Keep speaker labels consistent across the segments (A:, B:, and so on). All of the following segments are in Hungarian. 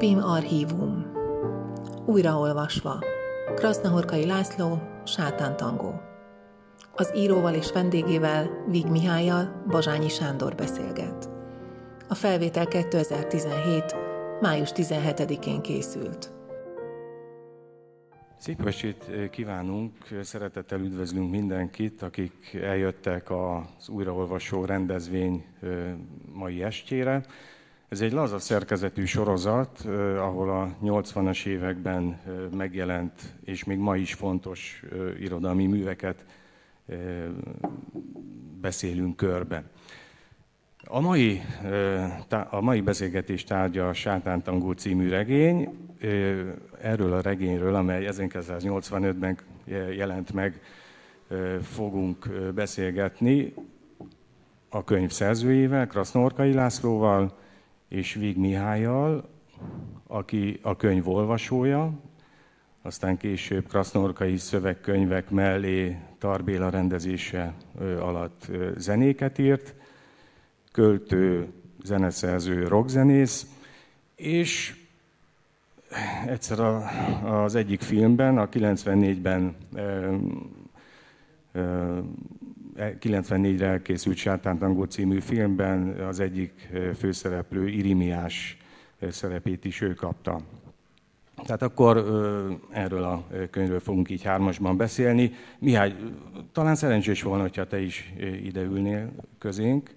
A: Pim Archívum Újraolvasva Krasznahorkai László, Sátántangó Az íróval és vendégével, Vig Mihályjal, Bazsányi Sándor beszélget. A felvétel 2017. május 17-én készült.
B: Szép estét kívánunk, szeretettel üdvözlünk mindenkit, akik eljöttek az újraolvasó rendezvény mai estjére. Ez egy laza szerkezetű sorozat, ahol a 80-as években megjelent és még ma is fontos irodalmi műveket beszélünk körbe. A mai, a mai beszélgetés tárgya a Sátántangó című regény. Erről a regényről, amely 1985-ben jelent meg, fogunk beszélgetni a könyv szerzőjével, Krasznorkai Lászlóval és Vig Mihályjal, aki a könyv olvasója, aztán később Krasznorkai szövegkönyvek mellé Tarbéla rendezése alatt zenéket írt, költő, zeneszerző, rockzenész, és egyszer a, az egyik filmben, a 94-ben 94-re elkészült Sátántangó című filmben az egyik főszereplő Irimiás szerepét is ő kapta. Tehát akkor erről a könyvről fogunk így hármasban beszélni. Mihály, talán szerencsés volna, hogyha te is ide ülnél közénk.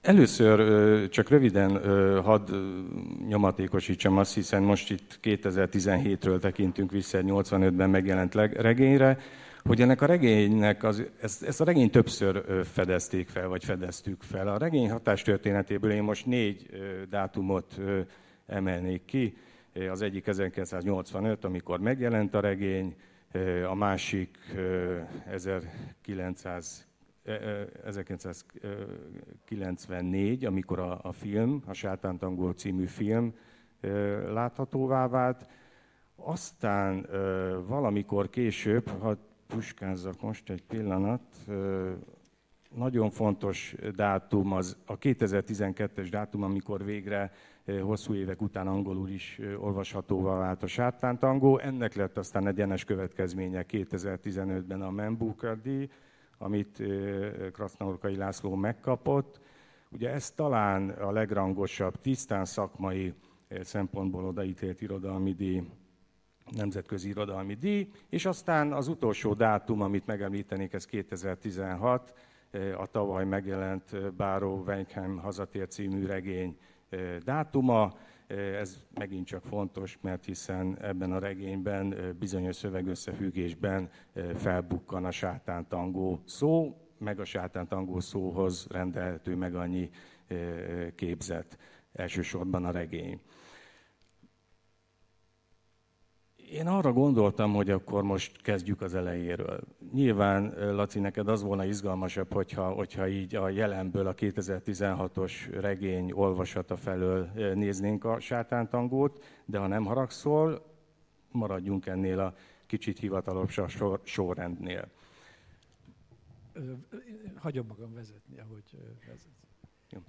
B: Először csak röviden hadd nyomatékosítsam azt, hiszen most itt 2017-ről tekintünk vissza egy 85-ben megjelent regényre, hogy ennek a regénynek, az, ezt, ezt a regényt többször fedezték fel, vagy fedeztük fel. A regény hatástörténetéből én most négy dátumot emelnék ki. Az egyik 1985, amikor megjelent a regény, a másik 1900 1994, amikor a, a film, a Sátántangó című film láthatóvá vált. Aztán valamikor később, ha puskázzak most egy pillanat, nagyon fontos dátum az a 2012-es dátum, amikor végre hosszú évek után angolul is olvashatóvá vált a sátántangó. Ennek lett aztán egyenes következménye 2015-ben a Man Booker díj, amit Krasznaurkai László megkapott. Ugye ez talán a legrangosabb, tisztán szakmai szempontból odaítélt irodalmi díj, nemzetközi irodalmi díj, és aztán az utolsó dátum, amit megemlítenék, ez 2016, a tavaly megjelent Báró Weinheim hazatér című regény dátuma, ez megint csak fontos, mert hiszen ebben a regényben bizonyos szövegösszefüggésben felbukkan a sátántangó szó, meg a sátántangó szóhoz rendelhető meg annyi képzet, elsősorban a regény. Én arra gondoltam, hogy akkor most kezdjük az elejéről. Nyilván, Laci, neked az volna izgalmasabb, hogyha, hogyha így a jelenből a 2016-os regény olvasata felől néznénk a sátántangót, de ha nem haragszol, maradjunk ennél a kicsit hivatalosabb sor, sorrendnél.
C: Hagyom magam vezetni, ahogy vezet. Jó.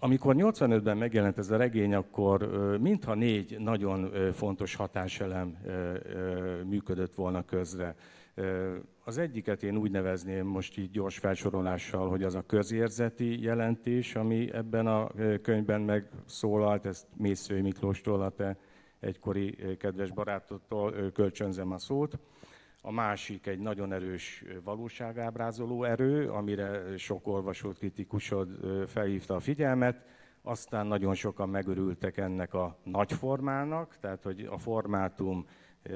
B: Amikor 85-ben megjelent ez a regény, akkor mintha négy nagyon fontos hatáselem működött volna közre. Az egyiket én úgy nevezném most így gyors felsorolással, hogy az a közérzeti jelentés, ami ebben a könyvben megszólalt, ezt Mészői Miklóstól, a te egykori kedves barátottól kölcsönzem a szót. A másik egy nagyon erős valóságábrázoló erő, amire sok olvasót, kritikusod felhívta a figyelmet. Aztán nagyon sokan megörültek ennek a nagy formának, tehát hogy a formátum,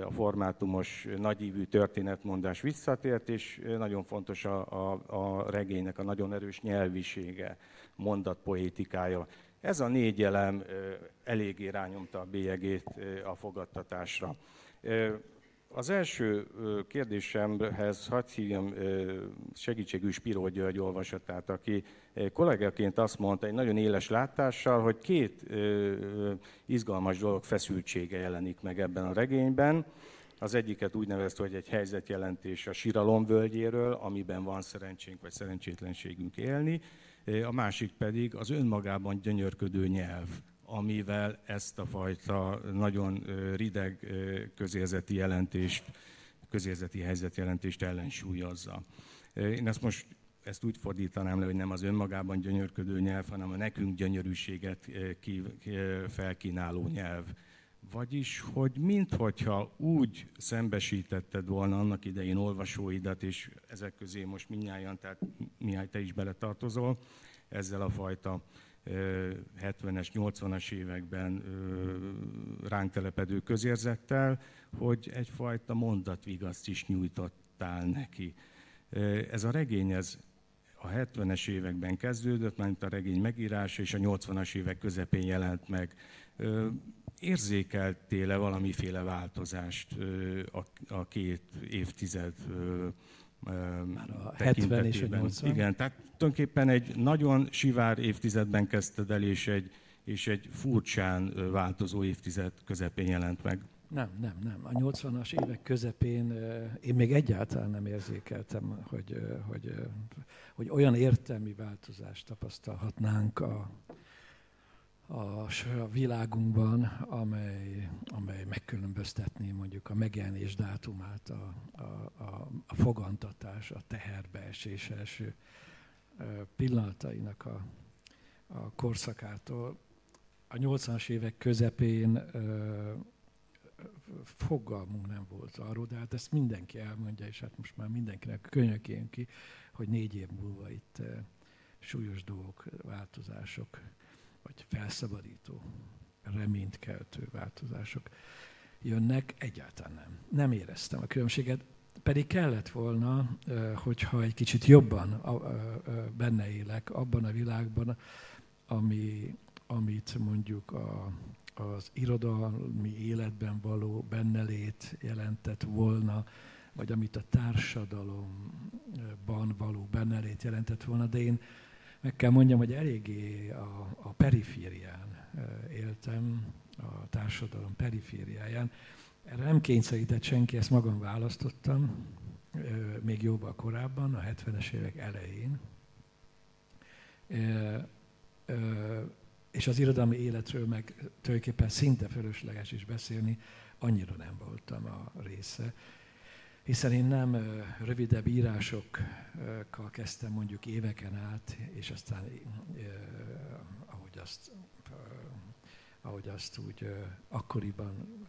B: a formátumos nagyívű történetmondás visszatért, és nagyon fontos a, a, a regénynek a nagyon erős nyelvisége, mondatpoétikája. Ez a négy elem eléggé rányomta a bélyegét a fogadtatásra. Az első kérdésemhez hadd hívjam segítségű Spiró György olvasatát, aki kollégaként azt mondta, egy nagyon éles látással, hogy két izgalmas dolog feszültsége jelenik meg ebben a regényben. Az egyiket úgy nevezte, hogy egy helyzetjelentés a Siralom völgyéről, amiben van szerencsénk vagy szerencsétlenségünk élni. A másik pedig az önmagában gyönyörködő nyelv, amivel ezt a fajta nagyon rideg közérzeti jelentést, közérzeti helyzetjelentést ellensúlyozza. Én ezt most ezt úgy fordítanám le, hogy nem az önmagában gyönyörködő nyelv, hanem a nekünk gyönyörűséget felkínáló nyelv. Vagyis, hogy minthogyha úgy szembesítetted volna annak idején olvasóidat, és ezek közé most minnyáján, tehát Mihály, te is beletartozol, ezzel a fajta 70-es, 80-as években ránk telepedő közérzettel, hogy egyfajta mondatvigaszt is nyújtottál neki. Ez a regény, ez a 70-es években kezdődött, mert a regény megírása, és a 80-as évek közepén jelent meg. Érzékeltél-e valamiféle változást a, két évtized
C: már a 70 és a 80.
B: Igen, tehát tulajdonképpen egy nagyon sivár évtizedben kezdted el, és egy, és egy furcsán változó évtized közepén jelent meg.
C: Nem, nem, nem. A 80-as évek közepén én még egyáltalán nem érzékeltem, hogy, hogy, hogy olyan értelmi változást tapasztalhatnánk a, a, világunkban, amely, amely megkülönböztetné mondjuk a megjelenés dátumát, a, a, a, a fogantatás, a teherbeesés első pillanatainak a, a korszakától. A 80-as évek közepén fogalmunk nem volt arról, de hát ezt mindenki elmondja, és hát most már mindenkinek könyökén ki, hogy négy év múlva itt súlyos dolgok, változások vagy felszabadító, reményt keltő változások jönnek, egyáltalán nem. Nem éreztem a különbséget, pedig kellett volna, hogyha egy kicsit jobban benne élek abban a világban, ami, amit mondjuk a, az irodalmi életben való bennelét jelentett volna, vagy amit a társadalomban való bennelét jelentett volna, de én meg kell mondjam, hogy eléggé a, a periférián éltem, a társadalom perifériáján. Erre nem kényszerített senki, ezt magam választottam, még jóval korábban, a 70-es évek elején. És az irodalmi életről meg tulajdonképpen szinte fölösleges is beszélni, annyira nem voltam a része hiszen én nem rövidebb írásokkal kezdtem mondjuk éveken át, és aztán ahogy azt, ahogy azt úgy akkoriban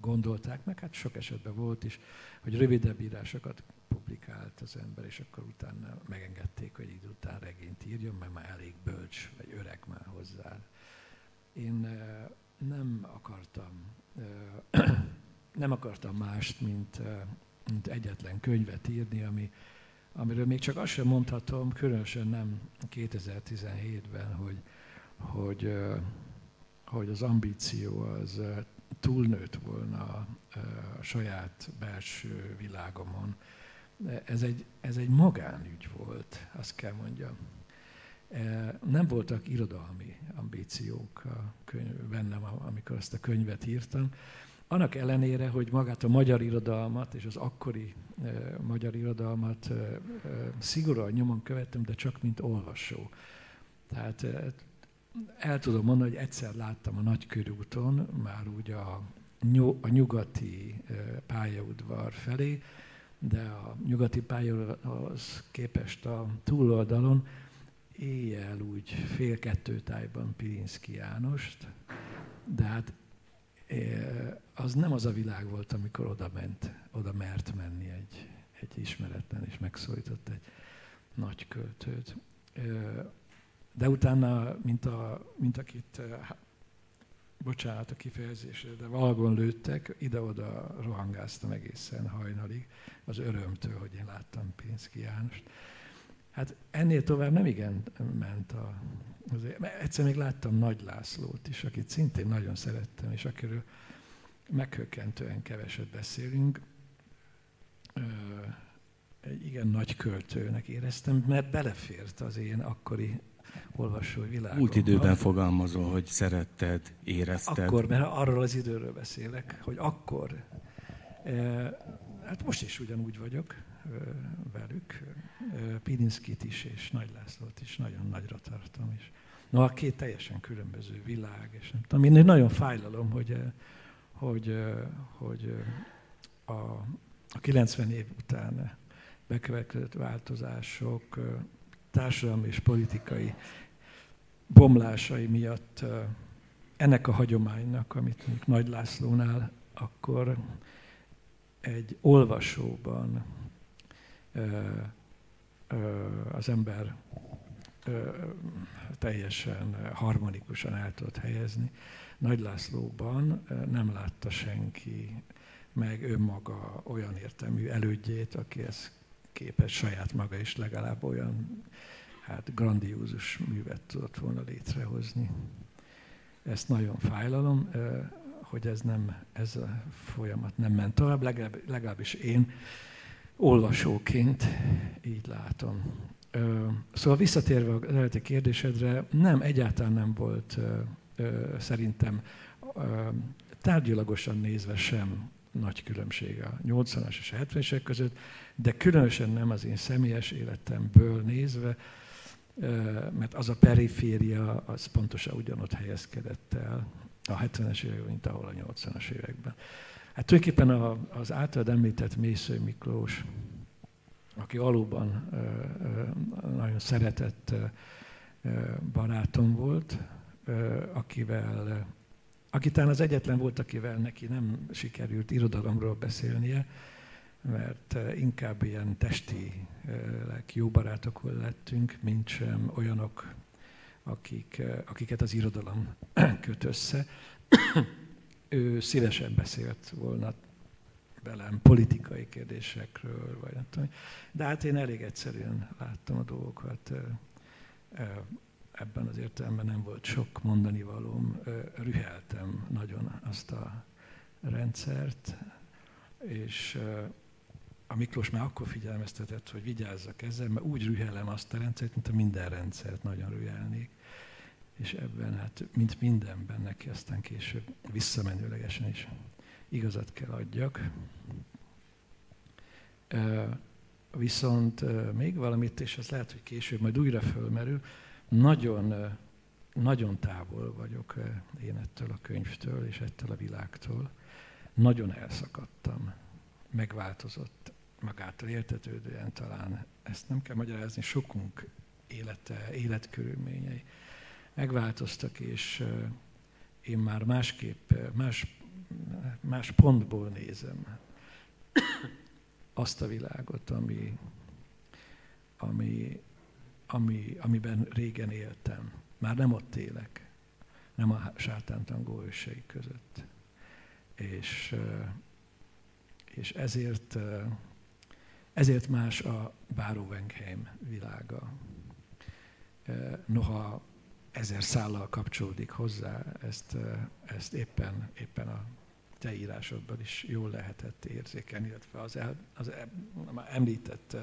C: gondolták meg, hát sok esetben volt is, hogy rövidebb írásokat publikált az ember, és akkor utána megengedték, hogy idő után regényt írjon, mert már elég bölcs, vagy öreg már hozzá. Én nem akartam nem akartam mást, mint, mint egyetlen könyvet írni, ami, amiről még csak azt sem mondhatom, különösen nem 2017-ben, hogy, hogy, hogy az ambíció az túlnőtt volna a, saját belső világomon. Ez egy, ez egy magánügy volt, azt kell mondjam. Nem voltak irodalmi ambíciók a könyv, bennem, amikor ezt a könyvet írtam. Annak ellenére, hogy magát a magyar irodalmat és az akkori e, magyar irodalmat e, e, szigorúan nyomon követtem, de csak mint olvasó. Tehát e, el tudom mondani, hogy egyszer láttam a Nagykörúton, már úgy a, a nyugati e, pályaudvar felé, de a nyugati pályaudvarhoz képest a túloldalon éjjel úgy fél kettő tájban Pirinszki Jánost, de hát az nem az a világ volt, amikor oda ment, oda mert menni egy, egy ismeretlen, és megszólított egy nagy költőt. De utána, mint, a, mint akit, bocsánat a kifejezésre, de valagon lőttek, ide-oda rohangáztam egészen hajnalig, az örömtől, hogy én láttam Pinszki Jánost. Hát ennél tovább nem igen ment a, azért, egyszer még láttam Nagy Lászlót is, akit szintén nagyon szerettem, és akiről meghökkentően keveset beszélünk. Egy igen nagy költőnek éreztem, mert belefért az én akkori olvasói világomba.
B: Múlt időben fogalmazol, hogy szeretted, érezted.
C: Akkor, mert arról az időről beszélek, hogy akkor Hát most is ugyanúgy vagyok velük. Pirinszkit is és Nagy Lászlót is nagyon nagyra tartom. És no, a két teljesen különböző világ, és nem tudom, én nagyon fájlalom, hogy, hogy, hogy a, a 90 év után bekövetkezett változások társadalmi és politikai bomlásai miatt ennek a hagyománynak, amit mondjuk Nagy Lászlónál akkor egy olvasóban az ember teljesen harmonikusan el tudott helyezni. Nagy Lászlóban nem látta senki meg önmaga olyan értelmű elődjét, aki ezt képes saját maga is legalább olyan hát grandiózus művet tudott volna létrehozni. Ezt nagyon fájlalom, hogy ez, nem, ez a folyamat nem ment tovább, legalább, legalábbis én olvasóként így látom. Szóval visszatérve az eredeti kérdésedre, nem, egyáltalán nem volt szerintem tárgyilagosan nézve sem nagy különbség a 80-as és 70-esek között, de különösen nem az én személyes életemből nézve, mert az a periféria, az pontosan ugyanott helyezkedett el a 70-es években, mint ahol a 80-as években. Hát tulajdonképpen az általad említett Mésző Miklós, aki valóban nagyon szeretett barátom volt, akivel, aki talán az egyetlen volt, akivel neki nem sikerült irodalomról beszélnie, mert inkább ilyen testi jó barátok lettünk, mint sem olyanok, akik, akiket az irodalom köt össze. Ő szívesen beszélt volna velem politikai kérdésekről, vagy nem tudom. De hát én elég egyszerűen láttam a dolgokat. Ebben az értelemben nem volt sok mondani valóm. Rüheltem nagyon azt a rendszert, és a Miklós már akkor figyelmeztetett, hogy vigyázzak ezzel, mert úgy rühelem azt a rendszert, mint a minden rendszert nagyon rühelnék. És ebben, hát, mint mindenben neki aztán később visszamenőlegesen is igazat kell adjak. Viszont még valamit, és az lehet, hogy később majd újra fölmerül, nagyon, nagyon távol vagyok én ettől a könyvtől és ettől a világtól. Nagyon elszakadtam, megváltozott magától értetődően talán, ezt nem kell magyarázni, sokunk élete, életkörülményei megváltoztak, és én már másképp, más más pontból nézem azt a világot, ami, ami, ami, amiben régen éltem. Már nem ott élek, nem a sátántangó ősei között. És, és ezért, ezért más a Báróvenkheim világa. Noha ezer szállal kapcsolódik hozzá, ezt, ezt éppen, éppen a te írásodban is jól lehetett érzékelni, illetve az, el, az már említett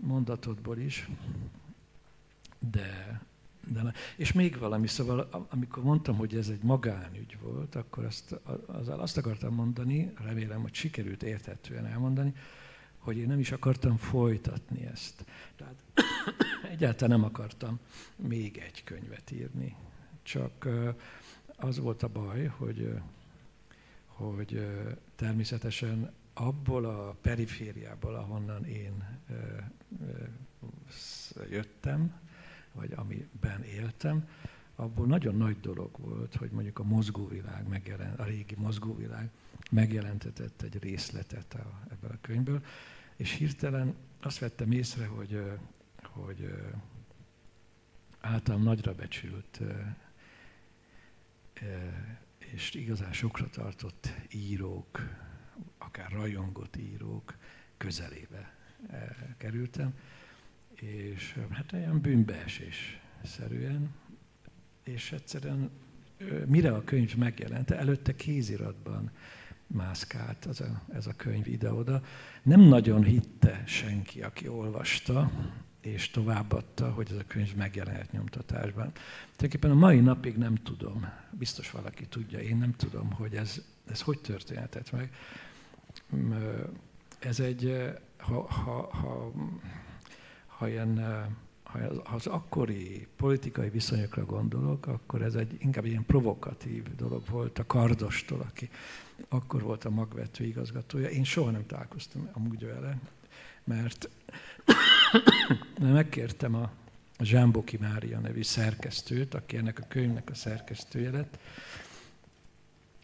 C: mondatodból is. De, de és még valami, szóval amikor mondtam, hogy ez egy magánügy volt, akkor azt, azzal azt akartam mondani, remélem, hogy sikerült érthetően elmondani, hogy én nem is akartam folytatni ezt. Tehát egyáltalán nem akartam még egy könyvet írni. Csak az volt a baj, hogy, hogy természetesen abból a perifériából, ahonnan én jöttem, vagy amiben éltem, abból nagyon nagy dolog volt, hogy mondjuk a mozgóvilág megjelent, a régi mozgóvilág megjelentetett egy részletet a, ebből a könyvből, és hirtelen azt vettem észre, hogy, hogy általam nagyra becsült és igazán sokra tartott írók, akár rajongott írók közelébe kerültem, és hát olyan bűnbeesés szerűen, és egyszerűen mire a könyv megjelent, előtte kéziratban mászkált az a, ez a könyv ide-oda. Nem nagyon hitte senki, aki olvasta, és továbbadta, hogy ez a könyv megjelenhet nyomtatásban. Tulajdonképpen a mai napig nem tudom, biztos valaki tudja, én nem tudom, hogy ez ez hogy történhetett meg? Ez egy, ha, ha, ha, ha ilyen ha az akkori politikai viszonyokra gondolok, akkor ez egy inkább egy ilyen provokatív dolog volt a Kardostól, aki akkor volt a magvető igazgatója. Én soha nem találkoztam amúgy vele, mert megkértem a Zsámboki Mária nevű szerkesztőt, aki ennek a könyvnek a szerkesztője lett,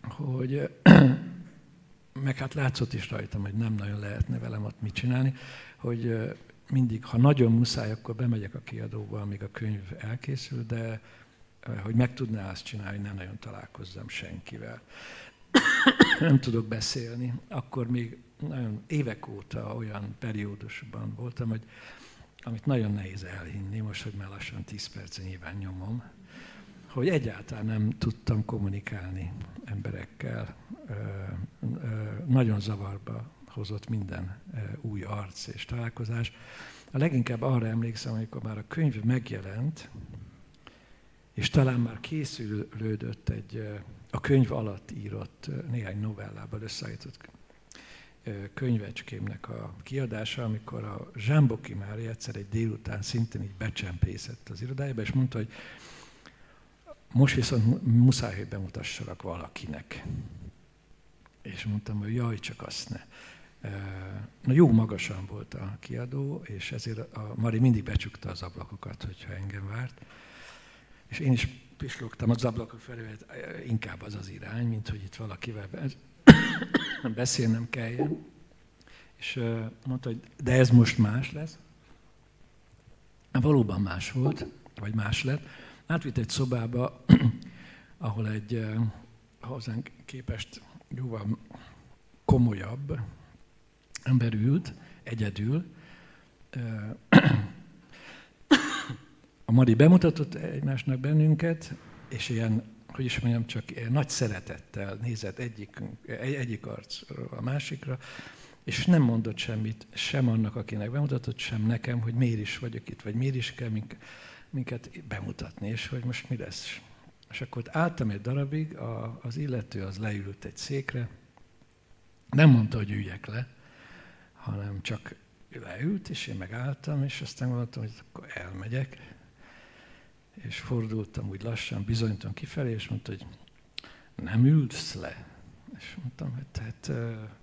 C: hogy meg hát látszott is rajtam, hogy nem nagyon lehetne velem ott mit csinálni, hogy mindig, ha nagyon muszáj, akkor bemegyek a kiadóba, amíg a könyv elkészül, de hogy meg tudná azt csinálni, nem nagyon találkozzam senkivel. nem tudok beszélni. Akkor még nagyon évek óta olyan periódusban voltam, hogy amit nagyon nehéz elhinni, most, hogy már lassan 10 perc nyilván nyomom, hogy egyáltalán nem tudtam kommunikálni emberekkel. Nagyon zavarba hozott minden új arc és találkozás. A leginkább arra emlékszem, amikor már a könyv megjelent, és talán már készülődött egy a könyv alatt írott néhány novellával összeállított könyvecskémnek a kiadása, amikor a Zsámboki Mári egyszer egy délután szintén így becsempészett az irodájába, és mondta, hogy most viszont muszáj, hogy bemutassalak valakinek. És mondtam, hogy jaj, csak azt ne. Na jó magasan volt a kiadó, és ezért a Mari mindig becsukta az ablakokat, hogyha engem várt. És én is pislogtam az ablakok felé, hogy inkább az az irány, mint hogy itt valakivel beszélnem kelljen. És mondta, hogy de ez most más lesz. Valóban más volt, vagy más lett. Átvitt egy szobába, ahol egy hozzánk képest jóval komolyabb ember ült, egyedül. A Mari bemutatott egymásnak bennünket, és ilyen, hogy is mondjam, csak nagy szeretettel nézett egyik, egyik arcról a másikra, és nem mondott semmit sem annak, akinek bemutatott, sem nekem, hogy miért is vagyok itt, vagy miért is kell minket, bemutatni, és hogy most mi lesz. És akkor álltam egy darabig, a, az illető az leült egy székre, nem mondta, hogy üljek le, hanem csak leült, és én megálltam, és aztán gondoltam, hogy akkor elmegyek, és fordultam úgy lassan, bizonyítom kifelé, és mondta, hogy nem ülsz le. És mondtam, hogy tehát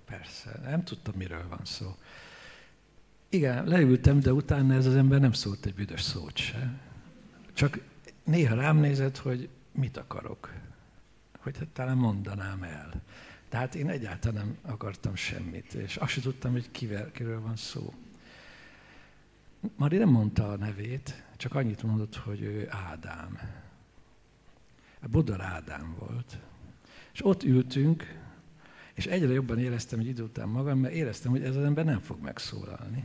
C: persze, nem tudtam, miről van szó. Igen, leültem, de utána ez az ember nem szólt egy büdös szót se. Csak néha rám nézett, hogy mit akarok. Hogy hát talán mondanám el. Tehát én egyáltalán nem akartam semmit, és azt sem tudtam, hogy kivel, kiről van szó. Mari nem mondta a nevét, csak annyit mondott, hogy ő Ádám. A Bodor Ádám volt. És ott ültünk, és egyre jobban éreztem egy idő után magam, mert éreztem, hogy ez az ember nem fog megszólalni.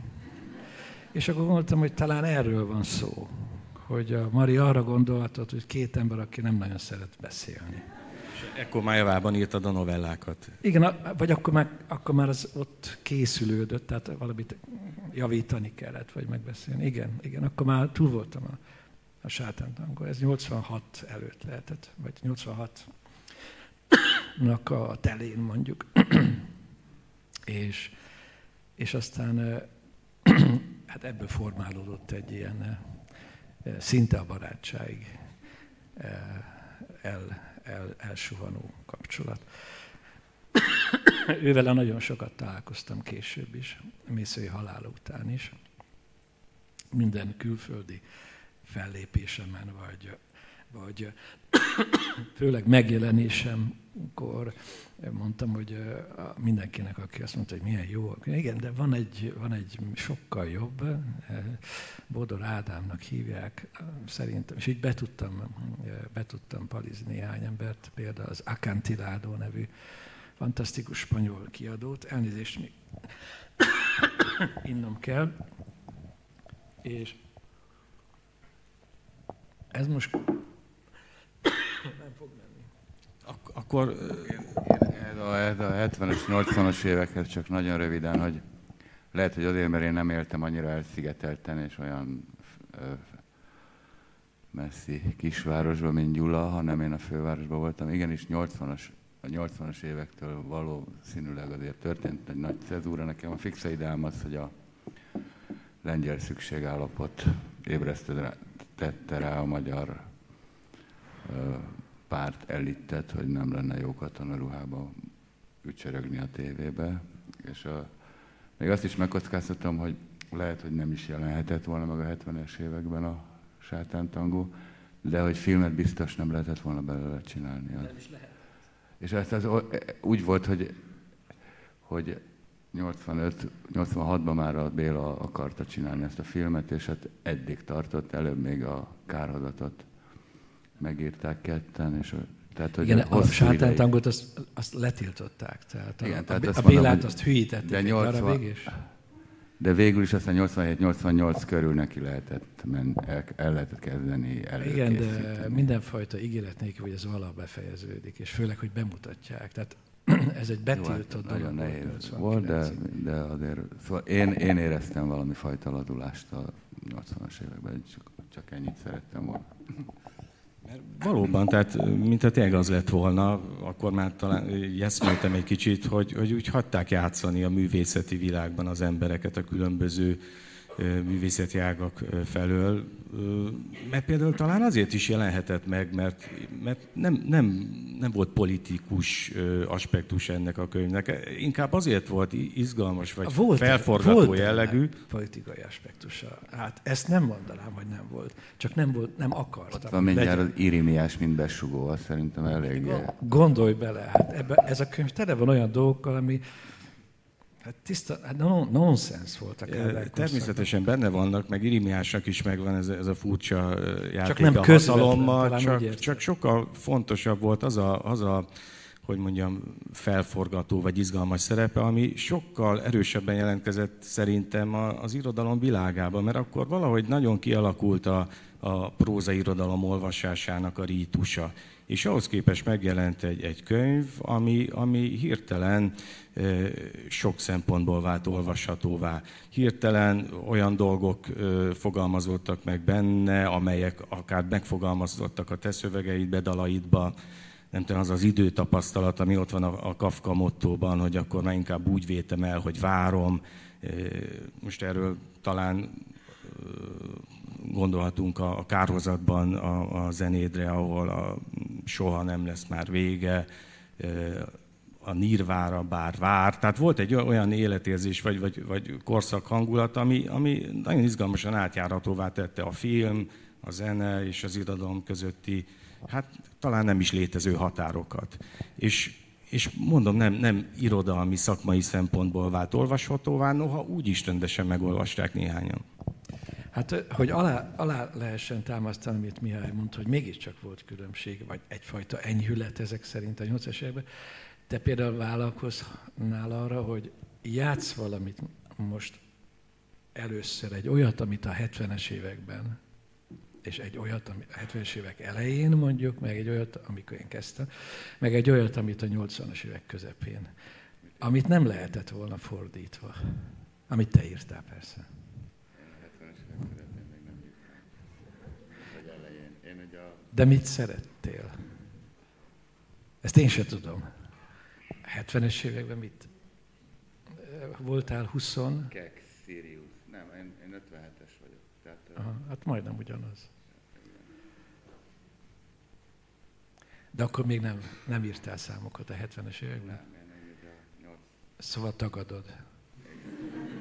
C: És akkor gondoltam, hogy talán erről van szó, hogy a Mari arra gondolhatott, hogy két ember, aki nem nagyon szeret beszélni.
B: Ekkor már javában írtad a novellákat.
C: Igen, vagy akkor már, akkor már az ott készülődött, tehát valamit javítani kellett, vagy megbeszélni. Igen, igen, akkor már túl voltam a, a sátántangol. Ez 86 előtt lehetett, vagy 86-nak a telén mondjuk. és, és aztán hát ebből formálódott egy ilyen szinte a barátságig el, el, elsuhanó kapcsolat. Ővele nagyon sokat találkoztam később is, Mészői halála után is. Minden külföldi fellépésemen, vagy, vagy főleg megjelenésemkor mondtam, hogy mindenkinek, aki azt mondta, hogy milyen jó, igen, de van egy, van egy sokkal jobb, Bodor Ádámnak hívják, szerintem, és így betudtam, betudtam palizni néhány embert, például az Acantilado nevű fantasztikus spanyol kiadót. Elnézést, még innom kell. És ez most nem fog menni.
B: Ak- akkor
D: ez a, a 70-es, 80-as évekhez csak nagyon röviden, hogy lehet, hogy azért, mert én nem éltem annyira elszigetelten és olyan messzi kisvárosban, mint Gyula, hanem én a fővárosban voltam. Igenis 80-as a 80-as évektől valószínűleg azért történt egy nagy cezúra. Nekem a fixa ideám az, hogy a lengyel szükségállapot ébresztette rá a magyar párt elittet, hogy nem lenne jó katonaruhába ücsörögni a tévébe. És a, még azt is megkockáztatom, hogy lehet, hogy nem is jelenhetett volna meg a 70-es években a sátántangó, de hogy filmet biztos nem lehetett volna belőle csinálni. Nem is lehet. És ez az, úgy volt, hogy, hogy 85, 86-ban már a Béla akarta csinálni ezt a filmet, és hát eddig tartott, előbb még a kárhozatot megírták ketten, és
C: tehát, hogy Igen, a sátántangot azt, azt letiltották. Tehát Igen, a, tehát a, a Bélát mondom, azt hülyítették de 80, arra végig is.
D: De végül is aztán 87-88 körül neki lehetett, men, el, el lehetett kezdeni
C: Igen, de mindenfajta ígéret nélkül, hogy ez valaha befejeződik, és főleg, hogy bemutatják. Tehát ez egy betiltott Jó, hát
D: Nagyon nehéz volt, de, de azért szóval én, én éreztem valami fajta ladulást a 80-as években, csak, csak ennyit szerettem volna.
B: Valóban, tehát mint a tényleg az lett volna, akkor már talán jeszméltem egy kicsit, hogy, hogy úgy hagyták játszani a művészeti világban az embereket a különböző művészeti ágak felől, mert például talán azért is jelenhetett meg, mert, mert nem, nem, nem volt politikus aspektus ennek a könyvnek. Inkább azért volt izgalmas, vagy volt, felforgató volt jellegű.
C: politikai aspektusa. Hát ezt nem mondanám, hogy nem volt. Csak nem volt, nem akartam. Ott
D: van mindjárt az Irimiás, mint besugó, azt szerintem elég.
C: Gondolj bele, hát ebbe, ez a könyv tele van olyan dolgokkal, ami, Hát tiszta, hát nonsens voltak
B: a Természetesen benne vannak, meg Irimiásnak is megvan ez, ez a furcsa játék
C: csak nem
B: a hatalommal, csak, csak sokkal fontosabb volt az a, az a hogy mondjam, felforgató vagy izgalmas szerepe, ami sokkal erősebben jelentkezett szerintem az irodalom világában, mert akkor valahogy nagyon kialakult a, a prózairodalom olvasásának a rítusa. És ahhoz képest megjelent egy, egy könyv, ami, ami hirtelen e, sok szempontból vált olvashatóvá. Hirtelen olyan dolgok e, fogalmazódtak meg benne, amelyek akár megfogalmazottak a te szövegeidbe, dalaidba, nem tudom, az az időtapasztalat, ami ott van a, a Kafka mottóban, hogy akkor már inkább úgy vétem el, hogy várom. Most erről talán gondolhatunk a, a kárhozatban a, a zenédre, ahol a, soha nem lesz már vége, a nirvára bár vár. Tehát volt egy olyan életérzés, vagy, vagy, vagy korszak hangulat, ami, ami nagyon izgalmasan átjárhatóvá tette a film, a zene és az irodalom közötti, hát talán nem is létező határokat. És, és mondom, nem, nem irodalmi, szakmai szempontból vált olvashatóvá, noha úgy is rendesen megolvasták néhányan.
C: Hát, hogy alá, alá lehessen támasztani, amit Mihály mondta, hogy mégiscsak volt különbség, vagy egyfajta enyhület ezek szerint a 80 években, te például vállalkoznál arra, hogy játsz valamit most először egy olyat, amit a 70-es években, és egy olyat, ami a 70-es évek elején mondjuk, meg egy olyat, amikor én kezdtem, meg egy olyat, amit a 80-as évek közepén, amit nem lehetett volna fordítva, amit te írtál persze. De mit szerettél? Ezt én sem tudom. A 70-es években mit? Voltál 20?
D: Kex, Sirius. Nem, én, én 57-es vagyok. Tehát,
C: Aha, hát majdnem ugyanaz. De akkor még nem, nem írtál számokat a 70-es években? Nem, nem, nem Szóval tagadod.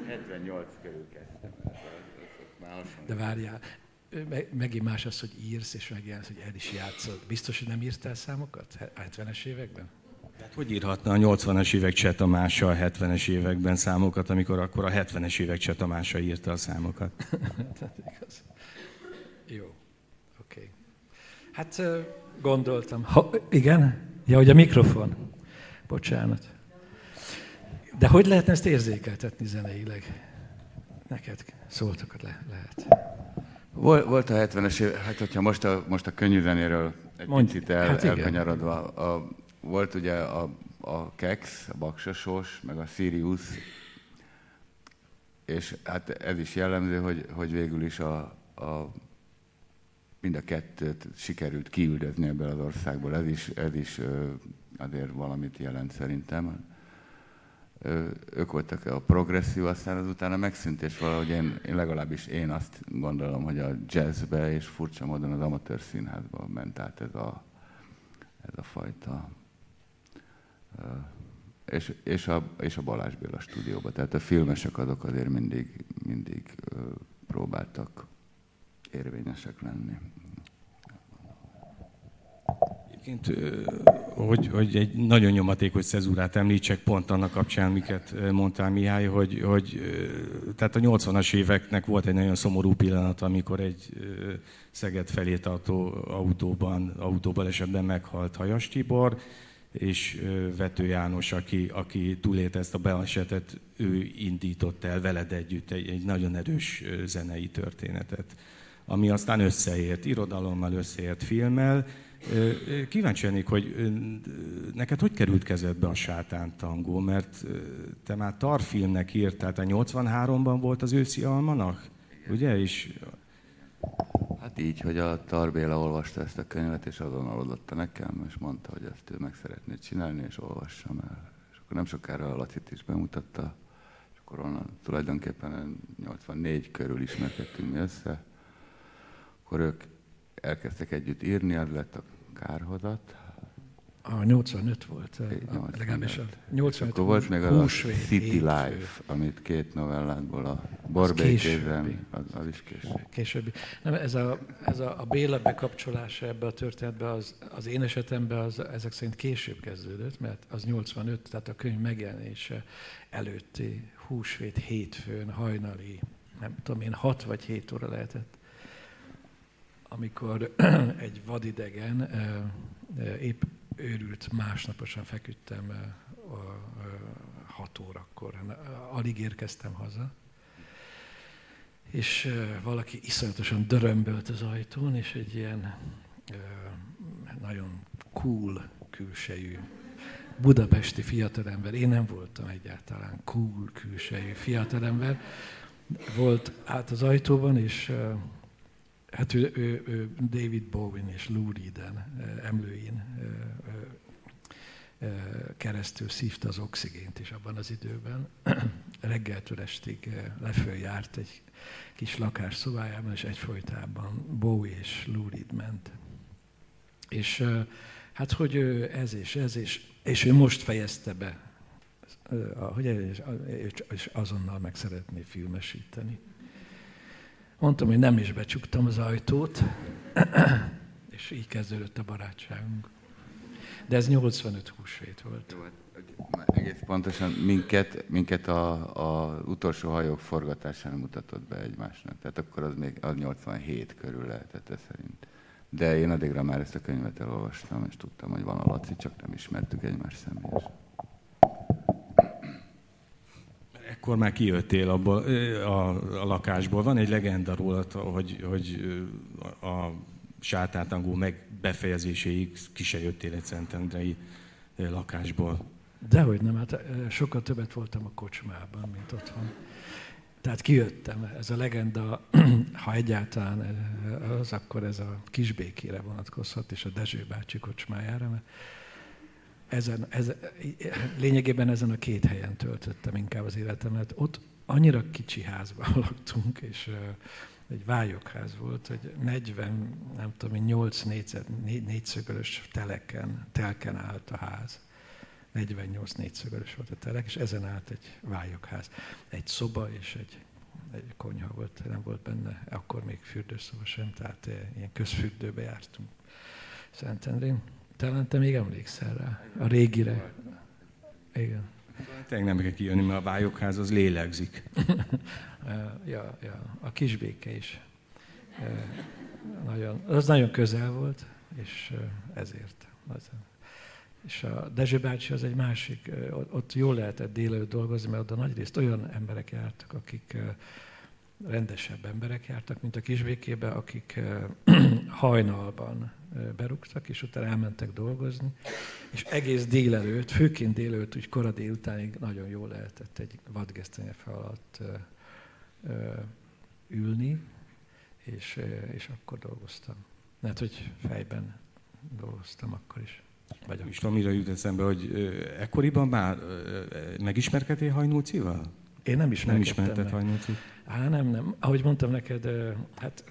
D: 78 körül kezdtem.
C: De várjál, megint más az, hogy írsz, és megjelensz, hogy el is játszod. Biztos, hogy nem írtál számokat a 70-es években?
B: Tehát hogy írhatna a 80-as évek Cseh Tamása a 70-es években számokat, amikor akkor a 70-es évek Cseh Tamása írta a számokat? igaz.
C: Jó, oké. Okay. Hát gondoltam. Ha, igen? Ja, hogy a mikrofon. Bocsánat. De hogy lehetne ezt érzékeltetni zeneileg? Neked szóltakat le, lehet.
D: Volt, volt a 70-es év, hát hogyha most a, most a könnyű zenéről egy Mondj, picit el, hát elkanyarodva, a, volt ugye a, a Kex, a Baksasós, meg a Sirius, és hát ez is jellemző, hogy, hogy végül is a, a mind a kettőt sikerült kiüldezni ebből az országból. Ez is, ez is azért valamit jelent szerintem. Ők voltak a progresszív, aztán azután a megszűnt, és valahogy én, én legalábbis én azt gondolom, hogy a jazzbe és furcsa módon az amatőr színházba ment át ez a, ez a fajta és, és, a, és a Balázs Béla stúdióba. Tehát a filmesek azok azért mindig, mindig próbáltak érvényesek lenni.
B: Egyébként, hogy, hogy egy nagyon nyomatékos szezúrát említsek pont annak kapcsán, miket mondtál Mihály, hogy, hogy tehát a 80-as éveknek volt egy nagyon szomorú pillanat, amikor egy Szeged felé tartó autóban, autóban esetben meghalt Hajas Tibor, és Vető János, aki, aki túlélte ezt a balesetet, ő indított el veled együtt egy, egy nagyon erős zenei történetet, ami aztán összeért, irodalommal összeért filmmel. Kíváncsi lennék, hogy neked hogy került kezedbe a sátán tangó, mert te már tarfilmnek írtál, tehát 83-ban volt az őszi almanak, ugye? És
D: Hát így, hogy a Tarbéla olvasta ezt a könyvet, és azonnal adotta nekem, és mondta, hogy ezt ő meg szeretné csinálni, és olvassam el. És akkor nem sokára a Lacit is bemutatta, és akkor onnan tulajdonképpen 84 körül ismerkedtünk mi össze. Akkor ők elkezdtek együtt írni, az lett a kárhozat,
C: a 85 volt, a, legalábbis a 85
D: akkor volt még a City Life, amit két novellákból a Borbékézen, az, az is később.
C: Későbbi. Nem, ez a, ez a, a Béla bekapcsolása ebbe a történetbe, az, az én esetemben az ezek szerint később kezdődött, mert az 85, tehát a könyv megjelenése előtti húsvét hétfőn, hajnali, nem tudom én, 6 vagy 7 óra lehetett, amikor egy vadidegen épp őrült, másnaposan feküdtem hat órakor. Alig érkeztem haza. És valaki iszonyatosan dörömbölt az ajtón, és egy ilyen nagyon cool külsejű budapesti fiatalember, én nem voltam egyáltalán cool külsejű fiatalember, volt át az ajtóban, és Hát ő, ő, ő David Bowen és Lou Reeden emlőin keresztül szívta az oxigént is abban az időben. Reggeltől estig leföl járt egy kis lakás szobájában, és egyfolytában Bowie és Lou Reed ment. És hát, hogy ő ez és ez, és, és ő most fejezte be, hogy és azonnal meg szeretné filmesíteni. Mondtam, hogy nem is becsuktam az ajtót, és így kezdődött a barátságunk. De ez 85 húsvét volt.
D: Hát, egész pontosan minket, minket a, a utolsó hajók forgatásán mutatott be egymásnak. Tehát akkor az még az 87 körül lehetett ez szerint. De én addigra már ezt a könyvet elolvastam, és tudtam, hogy van a Laci, csak nem ismertük egymást személyesen.
B: Ekkor már kijöttél abból, a, a lakásból. Van egy legenda róla, hogy, hogy a sátátangó meg befejezéséig ki se jöttél egy Szentendrei lakásból.
C: Dehogy nem, hát sokkal többet voltam a kocsmában, mint otthon. Tehát kijöttem, ez a legenda, ha egyáltalán az, akkor ez a kisbékére vonatkozhat, és a Dezső bácsi kocsmájára, mert ezen, ezen, lényegében ezen a két helyen töltöttem inkább az életemet. Ott annyira kicsi házban laktunk, és egy vályokház volt, hogy 40, nem tudom, 8 négyzet, négy, négyszögölös teleken, telken állt a ház. 48 négyszögölös volt a telek, és ezen állt egy vályokház. Egy szoba és egy, egy konyha volt, nem volt benne, akkor még fürdőszoba sem, tehát ilyen közfürdőbe jártunk Szentendrén. Talán te még emlékszel rá, a régire. Igen.
B: Tényleg nem kell kijönni, mert a vályokház az lélegzik.
C: ja, ja, a kisbéke is. Nagyon, az nagyon közel volt, és ezért. És a Dezső bácsi az egy másik, ott jól lehetett délelőtt dolgozni, mert oda nagyrészt olyan emberek jártak, akik rendesebb emberek jártak, mint a kisbékébe, akik hajnalban berúgtak, és utána elmentek dolgozni, és egész délelőtt, főként délelőtt, úgy kora délutánig nagyon jól lehetett egy vadgesztenyefe alatt ülni, és, és akkor dolgoztam. Mert hogy fejben dolgoztam akkor is.
B: vagyok. És amire jut eszembe, hogy ekkoriban már megismerkedtél Hajnócival?
C: Én nem ismerkedtem.
B: Nem ismerted Hajnócit?
C: Á, nem, nem. Ahogy mondtam neked, hát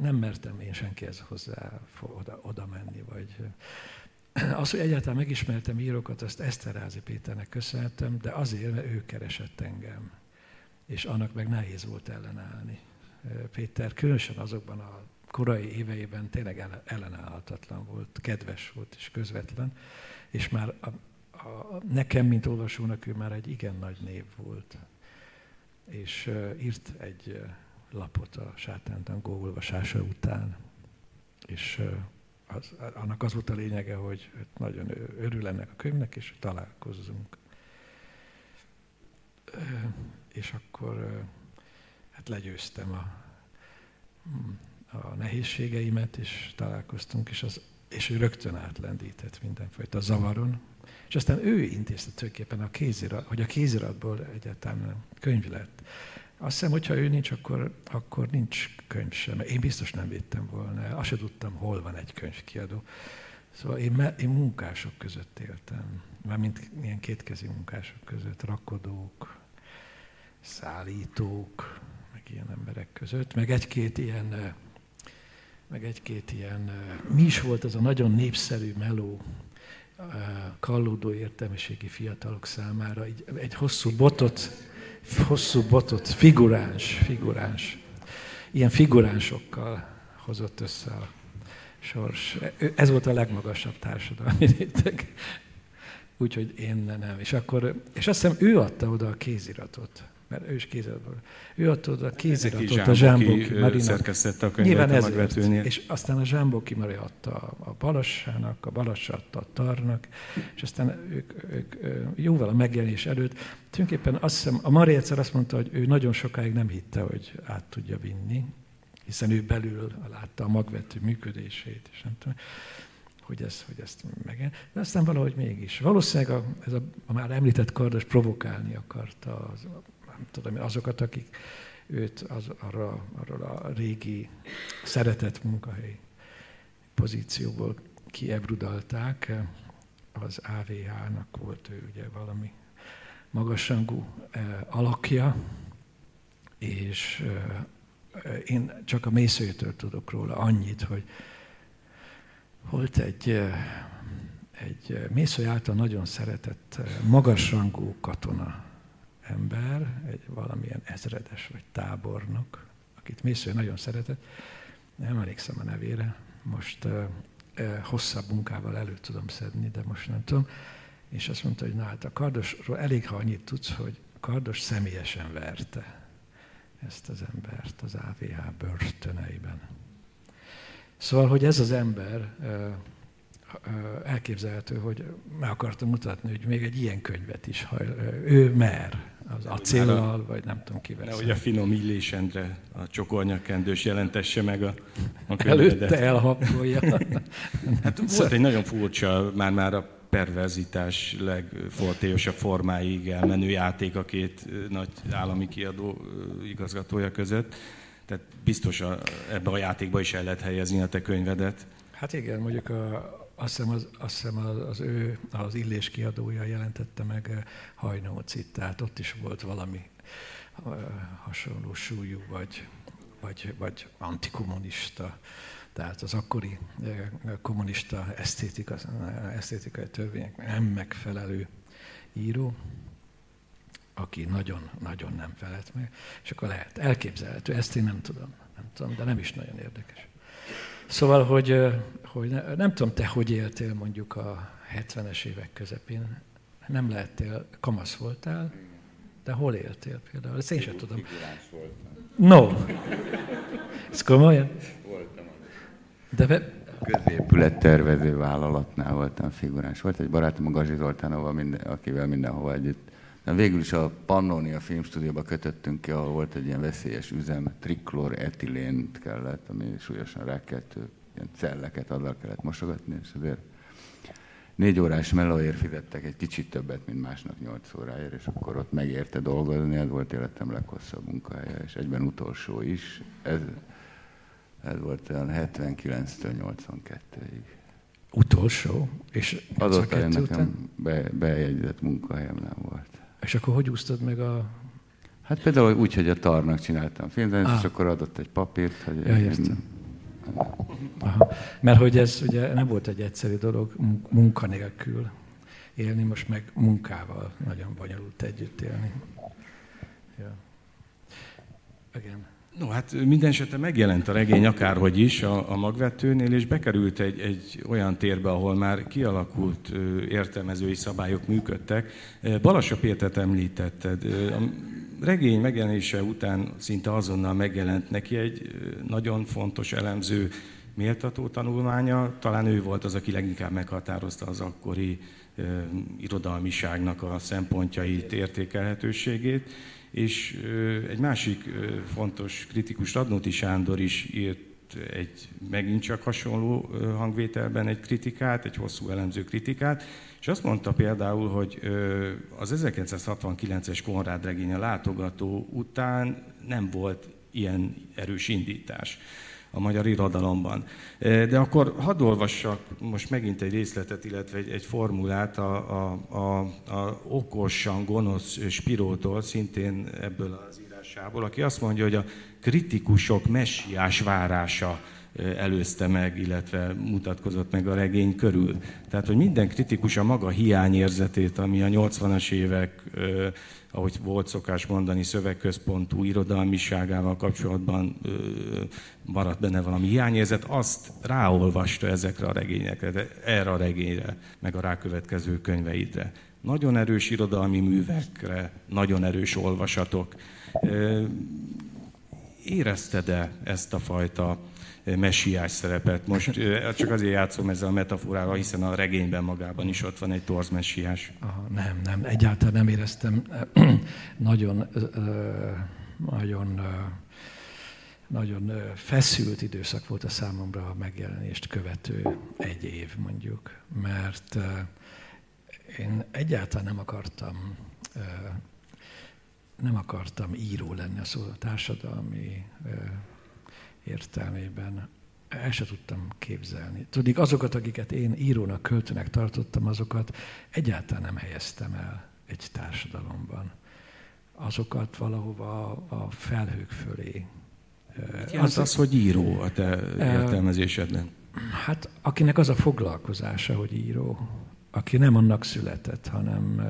C: nem mertem én senkihez hozzá oda, oda menni, vagy az, hogy egyáltalán megismertem írókat, azt Eszterázi Péternek köszönhetem, de azért, mert ő keresett engem. És annak meg nehéz volt ellenállni. Péter különösen azokban a korai éveiben tényleg ellenállhatatlan volt, kedves volt és közvetlen, és már a, a, nekem, mint olvasónak, ő már egy igen nagy név volt. És uh, írt egy uh, lapot a sátántangó olvasása után, és uh, az, annak az volt a lényege, hogy nagyon örül ennek a könyvnek, és találkozzunk. És akkor hát legyőztem a, a nehézségeimet, és találkoztunk, és, az, és ő rögtön átlendített mindenfajta zavaron. És aztán ő intézte tulajdonképpen a kézirat, hogy a kéziratból egyáltalán könyv lett. Azt hiszem, hogyha ő nincs, akkor, akkor nincs könyv sem. Én biztos nem védtem volna. Azt se tudtam, hol van egy könyvkiadó. Szóval én, én munkások között éltem. Mármint ilyen kétkezi munkások között, rakodók, szállítók, meg ilyen emberek között, meg egy-két ilyen, meg egy-két ilyen, mi is volt az a nagyon népszerű meló, kallódó értelmiségi fiatalok számára, egy, egy hosszú botot, hosszú botot, figuráns, figuráns. Ilyen figuránsokkal hozott össze a sors. Ez volt a legmagasabb társadalmi réteg. Úgyhogy én nem. És, akkor, és azt hiszem ő adta oda a kéziratot mert ő is kéziratot. Ő adta oda a kéziratot a Zsámboki
B: Marinak. szerkesztette a könyvet Nyilván
C: ezért. És aztán a Zsámboki Mari adta a Balassának, a Balassa adta a Tarnak, és aztán ők, ők jóval a megjelenés előtt, tulajdonképpen azt hiszem, a Mari egyszer azt mondta, hogy ő nagyon sokáig nem hitte, hogy át tudja vinni, hiszen ő belül látta a magvető működését, és nem tudom hogy, ez, hogy ezt meg. De aztán valahogy mégis. Valószínűleg a, ez a, a már említett kardos provokálni akarta az, nem tudom, azokat, akik őt az, arra, arról a régi szeretett munkahely pozícióból kiebrudalták. Az AVH-nak volt ő ugye valami magasrangú eh, alakja, és eh, én csak a mészőjétől tudok róla annyit, hogy volt egy, eh, egy mészőj által nagyon szeretett magasrangú katona, ember, egy valamilyen ezredes vagy tábornok, akit Mésző nagyon szeretett, nem emlékszem a nevére, most uh, hosszabb munkával elő tudom szedni, de most nem tudom, és azt mondta, hogy na hát a kardosról elég, ha annyit tudsz, hogy kardos személyesen verte ezt az embert az AVH börtöneiben. Szóval, hogy ez az ember elképzelhető, hogy meg akartam mutatni, hogy még egy ilyen könyvet is, ha ő mer az acéllal, vagy nem tudom kivel.
B: Nehogy a finom illésendre a csokornyakendős jelentesse meg a,
C: a Előtte elhapolja.
B: hát volt egy nagyon furcsa, már-már a perverzitás legfortélyosabb formáig elmenő játék a két nagy állami kiadó igazgatója között. Tehát biztos a, ebbe a játékba is el lehet helyezni a te könyvedet.
C: Hát igen, mondjuk a, azt hiszem, az, azt hiszem az, az ő, az Illés kiadója jelentette meg eh, Hajnócit, tehát ott is volt valami uh, hasonló súlyú, vagy, vagy, vagy antikommunista, tehát az akkori uh, kommunista esztétika, esztétikai törvények nem megfelelő író, aki nagyon-nagyon nem felelt meg, és akkor lehet elképzelhető, ezt én nem tudom, nem tudom, de nem is nagyon érdekes. Szóval, hogy, hogy ne, nem tudom, te hogy éltél mondjuk a 70-es évek közepén. Nem lehettél, kamasz voltál, de hol éltél például? Ezt én sem tudom. No. Ez komolyan?
D: Voltam.
C: De be...
D: Középület tervező vállalatnál voltam figuráns. Volt egy barátom, a Gazsi Zoltánova, minden, akivel mindenhova együtt de végül is a Pannonia filmstúdióba kötöttünk ki, ahol volt egy ilyen veszélyes üzem, triklor etilént kellett, ami súlyosan rákeltő, ilyen celleket azzal kellett mosogatni, és azért négy órás melóért fizettek egy kicsit többet, mint másnak nyolc óráért, és akkor ott megérte dolgozni, ez volt életem leghosszabb munkája, és egyben utolsó is. Ez, Ez volt olyan 79-től 82-ig.
C: Utolsó? És
D: Azóta nekem be, bejegyzett munkahelyem nem volt.
C: És akkor hogy úsztad meg a...
D: Hát például úgy, hogy a tarnak csináltam filmzenét, ah. és akkor adott egy papírt, hogy...
C: Ja, értem. Aha. Mert hogy ez ugye nem volt egy egyszerű dolog munkanélkül élni, most meg munkával nagyon bonyolult együtt élni. Ja.
B: Igen. No, hát minden esetre megjelent a regény akárhogy is a, a magvetőnél, és bekerült egy, egy olyan térbe, ahol már kialakult ö, értelmezői szabályok működtek. Balassa Pétert említetted. A regény megjelenése után szinte azonnal megjelent neki egy nagyon fontos elemző méltató tanulmánya. Talán ő volt az, aki leginkább meghatározta az akkori ö, irodalmiságnak a szempontjait, értékelhetőségét és egy másik fontos kritikus, Radnóti Sándor is írt egy megint csak hasonló hangvételben egy kritikát, egy hosszú elemző kritikát, és azt mondta például, hogy az 1969-es Konrád regény a látogató után nem volt ilyen erős indítás a magyar irodalomban. De akkor hadd olvassak most megint egy részletet, illetve egy, egy formulát a, a, a, a okosan gonosz Spirótól, szintén ebből az írásából, aki azt mondja, hogy a kritikusok messiás várása előzte meg, illetve mutatkozott meg a regény körül. Tehát, hogy minden kritikus a maga hiányérzetét, ami a 80-as évek ahogy volt szokás mondani, szövegközpontú irodalmiságával kapcsolatban maradt benne valami hiányérzet, azt ráolvasta ezekre a regényekre, erre a regényre, meg a rákövetkező könyveidre. Nagyon erős irodalmi művekre, nagyon erős olvasatok. Érezted-e ezt a fajta messiás szerepet. Most csak azért játszom ezzel a metaforával, hiszen a regényben magában is ott van egy torz messiás.
C: Aha, nem, nem, egyáltalán nem éreztem. nagyon, nagyon, nagyon feszült időszak volt a számomra a megjelenést követő egy év mondjuk, mert én egyáltalán nem akartam nem akartam író lenni a szó társadalmi értelmében el se tudtam képzelni. Tudnék, azokat, akiket én írónak, költőnek tartottam, azokat egyáltalán nem helyeztem el egy társadalomban. Azokat valahova a felhők fölé.
B: Mit az, az, hogy író a te értelmezésedben?
C: Hát, akinek az a foglalkozása, hogy író, aki nem annak született, hanem,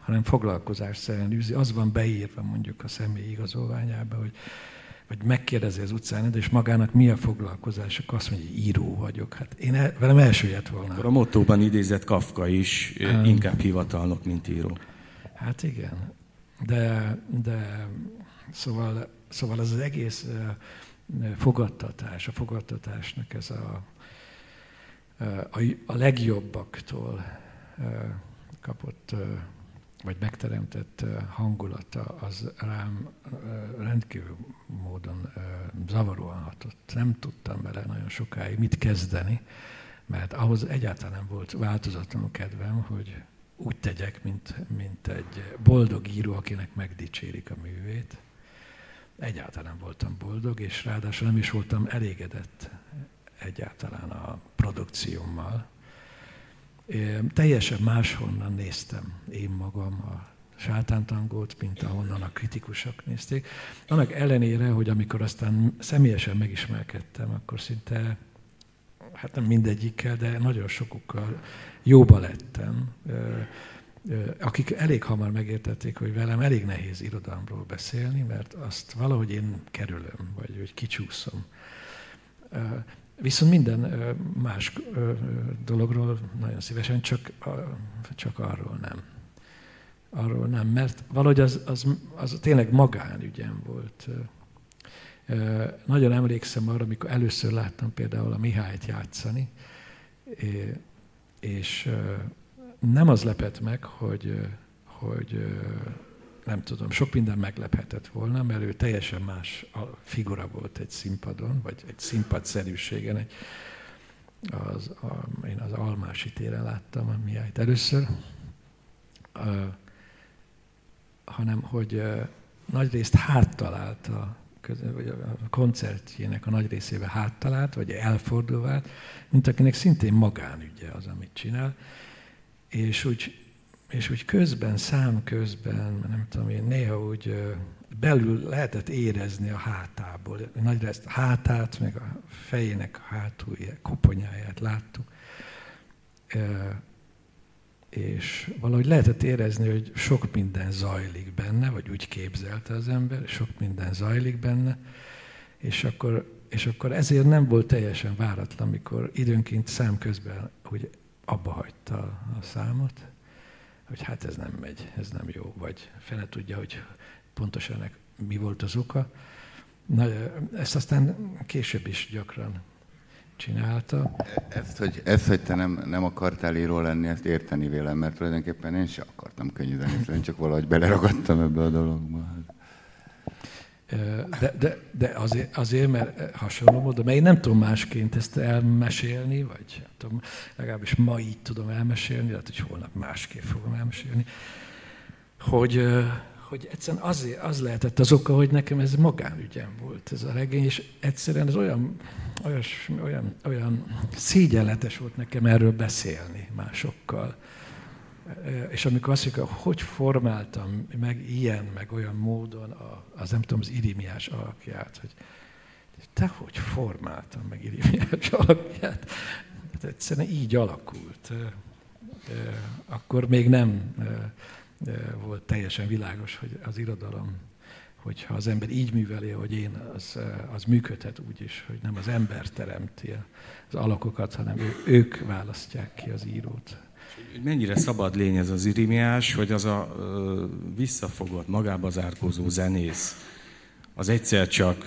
C: hanem foglalkozás szerint űzi, az van beírva mondjuk a személy igazolványába, hogy vagy megkérdezi az utcán, és magának mi a foglalkozás, akkor azt mondja, hogy író vagyok. Hát én el, velem elsőjött volna.
B: Akkor a mottóban idézett Kafka is um, inkább hivatalnok, mint író.
C: Hát igen. De, de szóval, szóval az, az egész fogadtatás, a fogadtatásnak ez a, a, a legjobbaktól kapott vagy megteremtett hangulata az rám rendkívül módon zavaróan hatott. Nem tudtam vele nagyon sokáig mit kezdeni, mert ahhoz egyáltalán nem volt változatlanul kedvem, hogy úgy tegyek, mint, mint egy boldog író, akinek megdicsérik a művét. Egyáltalán nem voltam boldog, és ráadásul nem is voltam elégedett egyáltalán a produkciómmal. Teljesen máshonnan néztem én magam a sátántangót, mint ahonnan a kritikusok nézték. Annak ellenére, hogy amikor aztán személyesen megismerkedtem, akkor szinte, hát nem mindegyikkel, de nagyon sokukkal jóba lettem, akik elég hamar megértették, hogy velem elég nehéz irodalomról beszélni, mert azt valahogy én kerülöm, vagy hogy kicsúszom. Viszont minden más dologról nagyon szívesen, csak, csak arról nem. Arról nem, mert valahogy az, az, az tényleg magánügyem volt. Nagyon emlékszem arra, amikor először láttam például a Mihályt játszani, és nem az lepett meg, hogy, hogy nem tudom, sok minden meglephetett volna, mert ő teljesen más a figura volt egy színpadon, vagy egy színpadszerűségen. Egy, az, a, én az Almási téren láttam a Mihályt először, uh, hanem hogy uh, nagyrészt háttal állt a vagy a koncertjének a nagy részébe háttalált, vagy elfordulvált, mint akinek szintén magánügye az, amit csinál. És úgy, és úgy közben, szám közben, nem tudom én, néha úgy belül lehetett érezni a hátából. Nagyra ezt a hátát, meg a fejének a hátulját, koponyáját láttuk. És valahogy lehetett érezni, hogy sok minden zajlik benne, vagy úgy képzelte az ember, sok minden zajlik benne, és akkor, és akkor ezért nem volt teljesen váratlan, amikor időnként szám közben hogy abba hagyta a számot, hogy hát ez nem megy, ez nem jó, vagy fene tudja, hogy pontosan ennek mi volt az oka. Na, ezt aztán később is gyakran csinálta.
D: Ezt, hogy, ezt, hogy te nem, nem akartál író lenni, ezt érteni vélem, mert tulajdonképpen én sem akartam én csak valahogy beleragadtam ebbe a dologba.
C: De, de, de azért, azért, mert hasonló módon, mert én nem tudom másként ezt elmesélni, vagy tudom, legalábbis ma így tudom elmesélni, lehet, hogy holnap másképp fogom elmesélni, hogy, hogy egyszerűen az, az lehetett az oka, hogy nekem ez magánügyem volt ez a regény, és egyszerűen ez olyan, olyas, olyan, olyan szégyenletes volt nekem erről beszélni másokkal. És amikor azt mondjuk, hogy formáltam meg ilyen, meg olyan módon az nem tudom, az irimiás alakját, hogy te hogy formáltam meg irimiás alakját? Hát egyszerűen így alakult. Akkor még nem volt teljesen világos, hogy az irodalom, hogyha az ember így műveli, hogy én, az, az működhet úgy is, hogy nem az ember teremti az alakokat, hanem ők választják ki az írót.
B: Mennyire szabad lény ez az irimiás, hogy az a visszafogott, magába zárkózó zenész, az egyszer csak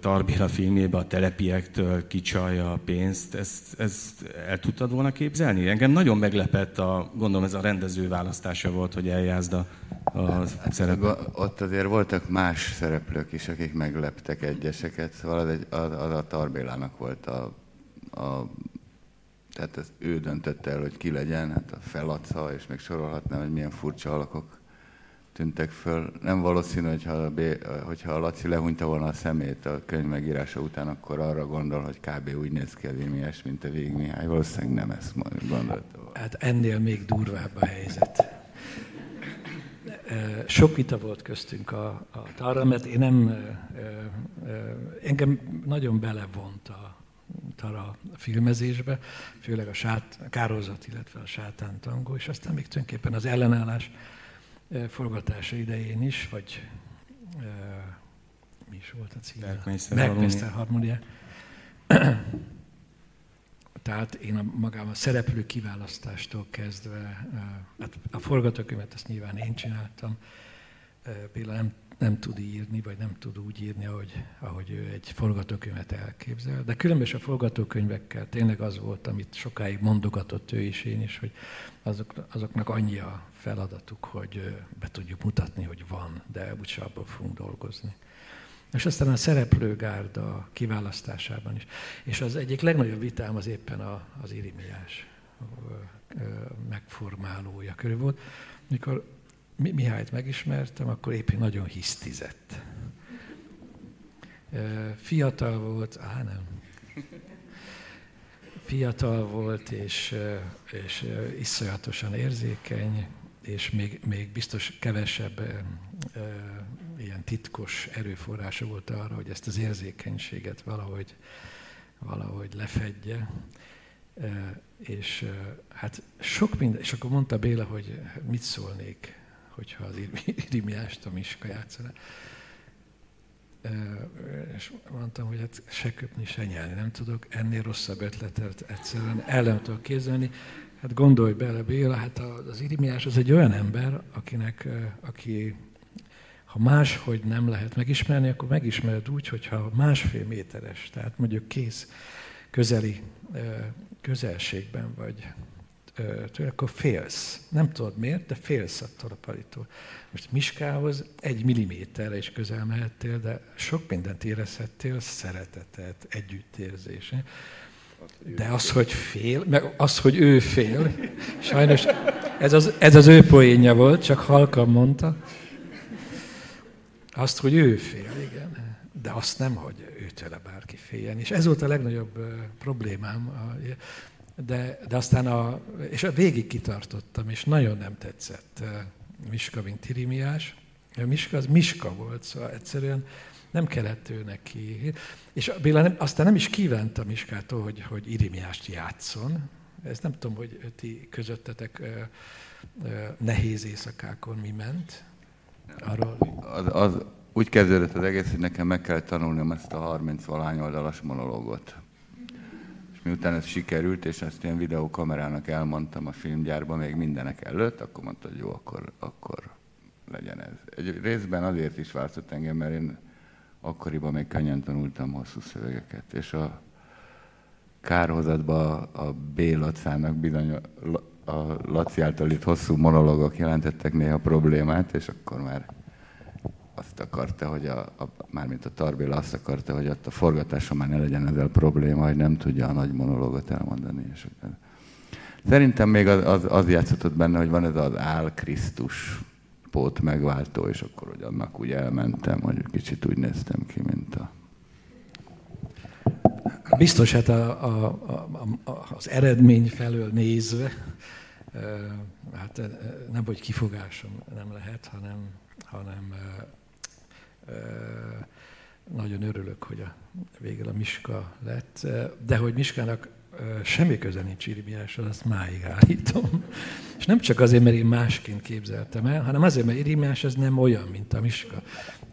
B: Tarbéla filmjében a telepiektől kicsalja a pénzt, ezt, ezt el tudtad volna képzelni? Engem nagyon meglepett, a, gondolom ez a rendező választása volt, hogy eljázd a, a hát, szereplőt.
D: Ott azért voltak más szereplők is, akik megleptek egyeseket, szóval az, egy, az, az a Tarbélának volt a, a tehát ezt ő döntötte el, hogy ki legyen, hát a felaca, és még sorolhatnám, hogy milyen furcsa alakok tűntek föl. Nem valószínű, hogyha a, B, hogyha a Laci lehúnyta volna a szemét a könyv megírása után, akkor arra gondol, hogy kb. úgy néz ki az Émiás, mint a Vég Mihály. Valószínűleg nem ezt gondolta volna.
C: Hát ennél még durvább a helyzet. Sok vita volt köztünk a, a Tara, mert én nem, engem nagyon belevont a Tara filmezésbe, főleg a, sát, a kározat, illetve a sátántangó, és aztán még tulajdonképpen az ellenállás forgatása idején is, vagy uh, mi is volt a címe? Bergmeister harmónia. Tehát én a magám a szereplő kiválasztástól kezdve, hát a forgatókönyvet azt nyilván én csináltam, Béla nem, nem tud írni, vagy nem tud úgy írni, ahogy, ahogy ő egy forgatókönyvet elképzel. De különböző a forgatókönyvekkel tényleg az volt, amit sokáig mondogatott ő is, én is, hogy azok, azoknak annyi a feladatuk, hogy be tudjuk mutatni, hogy van, de úgyse abból fogunk dolgozni. És aztán a szereplőgárda kiválasztásában is. És az egyik legnagyobb vitám az éppen a, az irimiás megformálója körül volt. Mikor Mihályt megismertem, akkor éppen nagyon hisztizett. Fiatal volt, á nem, fiatal volt, és, és iszonyatosan érzékeny, és még, még biztos kevesebb ilyen titkos erőforrása volt arra, hogy ezt az érzékenységet valahogy, valahogy lefedje. És hát sok minden, és akkor mondta Béla, hogy mit szólnék, hogyha az Irimiást a Miska játszana. És mondtam, hogy hát se köpni, se nyelni nem tudok, ennél rosszabb ötletet egyszerűen el nem tudok képzelni. Hát gondolj bele, Béla, hát az Irimiás az egy olyan ember, akinek, aki ha máshogy nem lehet megismerni, akkor megismered úgy, hogyha másfél méteres, tehát mondjuk kész közeli közelségben vagy tőle, akkor félsz. Nem tudod miért, de félsz attól a palitól. Most Miskához egy milliméterre is közel mehettél, de sok mindent érezhettél, szeretetet, együttérzés. De az, hogy fél, meg az, hogy ő fél, sajnos ez az, ez az ő poénja volt, csak halkan mondta. Azt, hogy ő fél, igen. de azt nem, hogy őtőle bárki féljen. És ez volt a legnagyobb problémám. De, de aztán a, és a végig kitartottam, és nagyon nem tetszett Miska, mint Irimiás. Miska az Miska volt, szóval egyszerűen nem kellett ő neki. És Béla nem, aztán nem is kívánta Miskától, hogy, hogy Irimiást játszon. Ez nem tudom, hogy ti közöttetek nehéz éjszakákon mi ment.
D: Arról... Az, az, úgy kezdődött az egész, hogy nekem meg kell tanulnom ezt a 30 valány oldalas monológot. Miután ez sikerült, és ezt ilyen videókamerának elmondtam a filmgyárban még mindenek előtt, akkor mondta, hogy jó, akkor, akkor legyen ez. Egy részben azért is választott engem, mert én akkoriban még könnyen tanultam hosszú szövegeket, és a kárhozatban a B. Lacának bizony a, Laci által itt hosszú monológok jelentettek néha problémát, és akkor már azt akarta, hogy a, a mármint a Tarbéla azt akarta, hogy ott a forgatáson már ne legyen ezzel probléma, hogy nem tudja a nagy monológot elmondani. És Szerintem még az, az, az játszott benne, hogy van ez az Ál Krisztus pót megváltó, és akkor, hogy annak úgy elmentem, hogy kicsit úgy néztem ki, mint a...
C: Biztos, hát a, a, a, a, az eredmény felől nézve, hát nem, hogy kifogásom nem lehet, hanem, hanem nagyon örülök, hogy a végül a Miska lett, de hogy Miskának semmi köze nincs Irimiáshoz, azt máig állítom. És nem csak azért, mert én másként képzeltem el, hanem azért, mert Irimiás ez nem olyan, mint a Miska.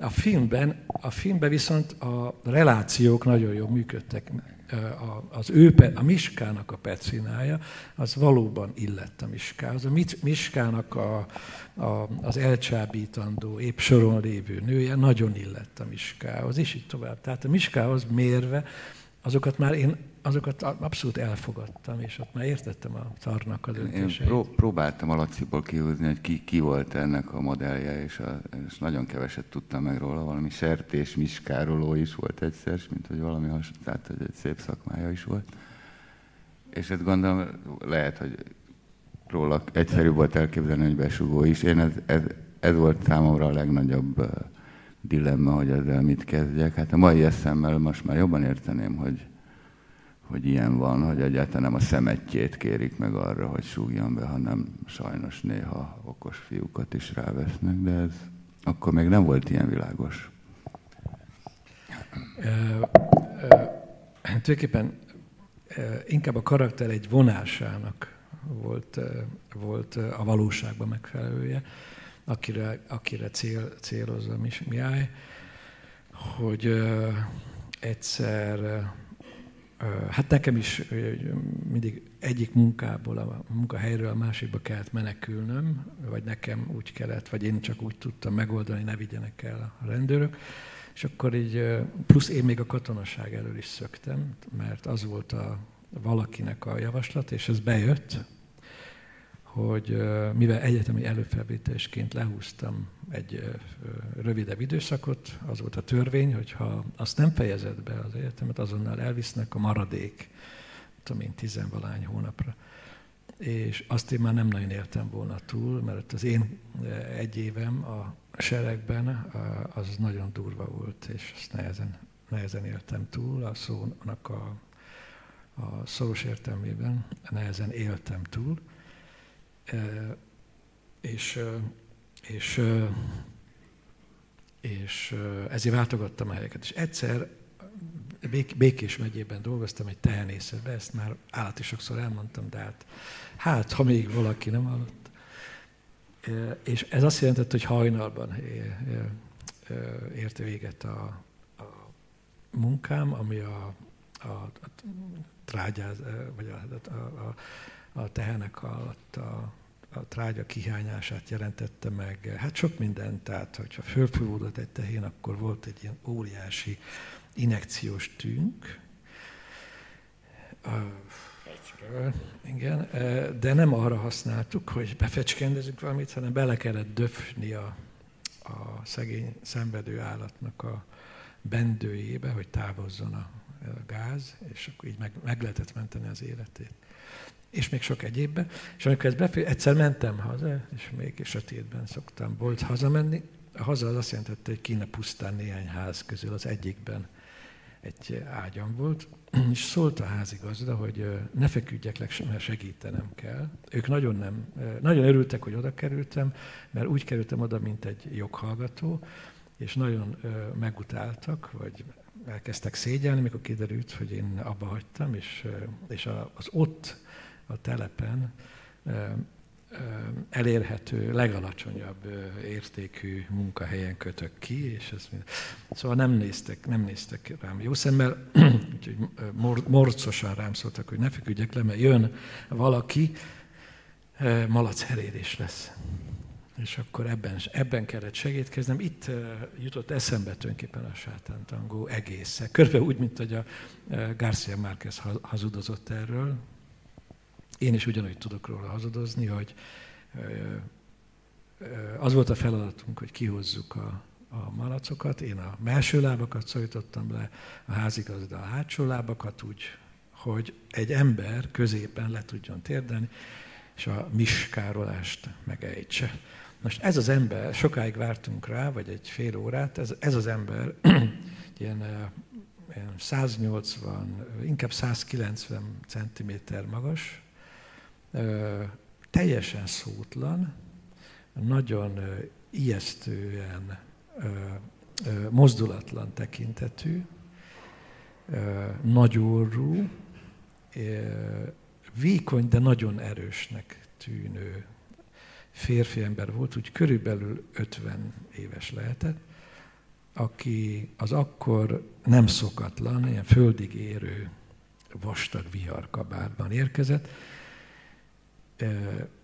C: A filmben, a filmben viszont a relációk nagyon jól működtek az ő, a Miskának a pecinája, az valóban illett a Miskához. A Miskának a, a, az elcsábítandó, épp soron lévő nője nagyon illett a Miskához, és így tovább. Tehát a Miskához mérve, azokat már én azokat abszolút elfogadtam, és ott már értettem a tarnak a döntéseit.
D: Én pró- próbáltam a Laciból kihúzni, hogy ki, ki volt ennek a modellje, és, a, és nagyon keveset tudtam meg róla. Valami sertés miskároló is volt egyszer, mint hogy valami hasonló, tehát hogy egy szép szakmája is volt. És ezt gondolom, lehet, hogy róla egyszerűbb volt elképzelni, hogy besugó is. Én ez, ez, ez volt számomra a legnagyobb dilemma, hogy ezzel mit kezdjek. Hát a mai eszemmel most már jobban érteném, hogy hogy ilyen van, hogy egyáltalán nem a szemetjét kérik meg arra, hogy súgjon be, hanem sajnos néha okos fiúkat is rávesznek, de ez akkor még nem volt ilyen világos.
C: tulajdonképpen inkább a karakter egy vonásának volt, volt a valóságban megfelelője, akire, akire cél, célozza Miály, hogy egyszer Hát nekem is mindig egyik munkából, a munkahelyről a másikba kellett menekülnöm, vagy nekem úgy kellett, vagy én csak úgy tudtam megoldani, ne vigyenek el a rendőrök. És akkor így, plusz én még a katonaság elől is szöktem, mert az volt a valakinek a javaslat, és ez bejött, hogy mivel egyetemi előfelvételésként lehúztam egy rövidebb időszakot, az volt a törvény, hogy ha azt nem fejezed be az egyetemet, azonnal elvisznek a maradék, tudom én, tizenvalány hónapra. És azt én már nem nagyon éltem volna túl, mert az én egy évem a seregben az nagyon durva volt, és azt nehezen, nehezen éltem túl, a szónak a, a szoros értelmében nehezen éltem túl és, és, és ezért váltogattam a helyeket. És egyszer Békés megyében dolgoztam egy tehenészetben, ezt már állati sokszor elmondtam, de hát, hát ha még valaki nem hallott. És ez azt jelentett, hogy hajnalban érte véget a, a munkám, ami a, a, a trágyáz, vagy a, a, a, a tehenek alatt a a trágya kihányását jelentette meg. Hát sok minden, tehát hogyha fölfúvódott egy tehén, akkor volt egy ilyen óriási inekciós tűnk. igen, de nem arra használtuk, hogy befecskendezünk valamit, hanem bele kellett döfni a, a szegény szenvedő állatnak a bendőjébe, hogy távozzon a gáz, és akkor így meg, meg lehetett menteni az életét és még sok egyébbe. És amikor ez befér, egyszer mentem haza, és még sötétben szoktam bolt hazamenni, A haza az azt jelentette, hogy kéne pusztán néhány ház közül az egyikben egy ágyam volt, és szólt a házigazda, hogy ne feküdjek le, mert segítenem kell. Ők nagyon, nem, nagyon örültek, hogy oda kerültem, mert úgy kerültem oda, mint egy joghallgató, és nagyon megutáltak, vagy elkezdtek szégyelni, mikor kiderült, hogy én abba hagytam, és, és az ott a telepen elérhető, legalacsonyabb értékű munkahelyen kötök ki, és ez mind. Szóval nem néztek, nem néztek rám jó szemmel, úgyhogy morcosan rám szóltak, hogy ne feküdjek le, mert jön valaki, malac herélés lesz. És akkor ebben, ebben kellett segítkeznem. Itt jutott eszembe tulajdonképpen a sátántangó egésze. Körülbelül úgy, mint hogy a Garcia Márquez hazudozott erről, én is ugyanúgy tudok róla hazadozni, hogy az volt a feladatunk, hogy kihozzuk a, a malacokat. Én a melső lábakat szorítottam le, a házigazda a hátsó lábakat úgy, hogy egy ember középen le tudjon térdelni, és a miskárolást megejtse. Most ez az ember, sokáig vártunk rá, vagy egy fél órát, ez, ez az ember ilyen, ilyen 180, inkább 190 cm magas, teljesen szótlan, nagyon ijesztően mozdulatlan tekintetű, nagyorú, vékony, de nagyon erősnek tűnő férfi ember volt, úgy körülbelül 50 éves lehetett, aki az akkor nem szokatlan, ilyen földig érő vastag viharkabátban érkezett,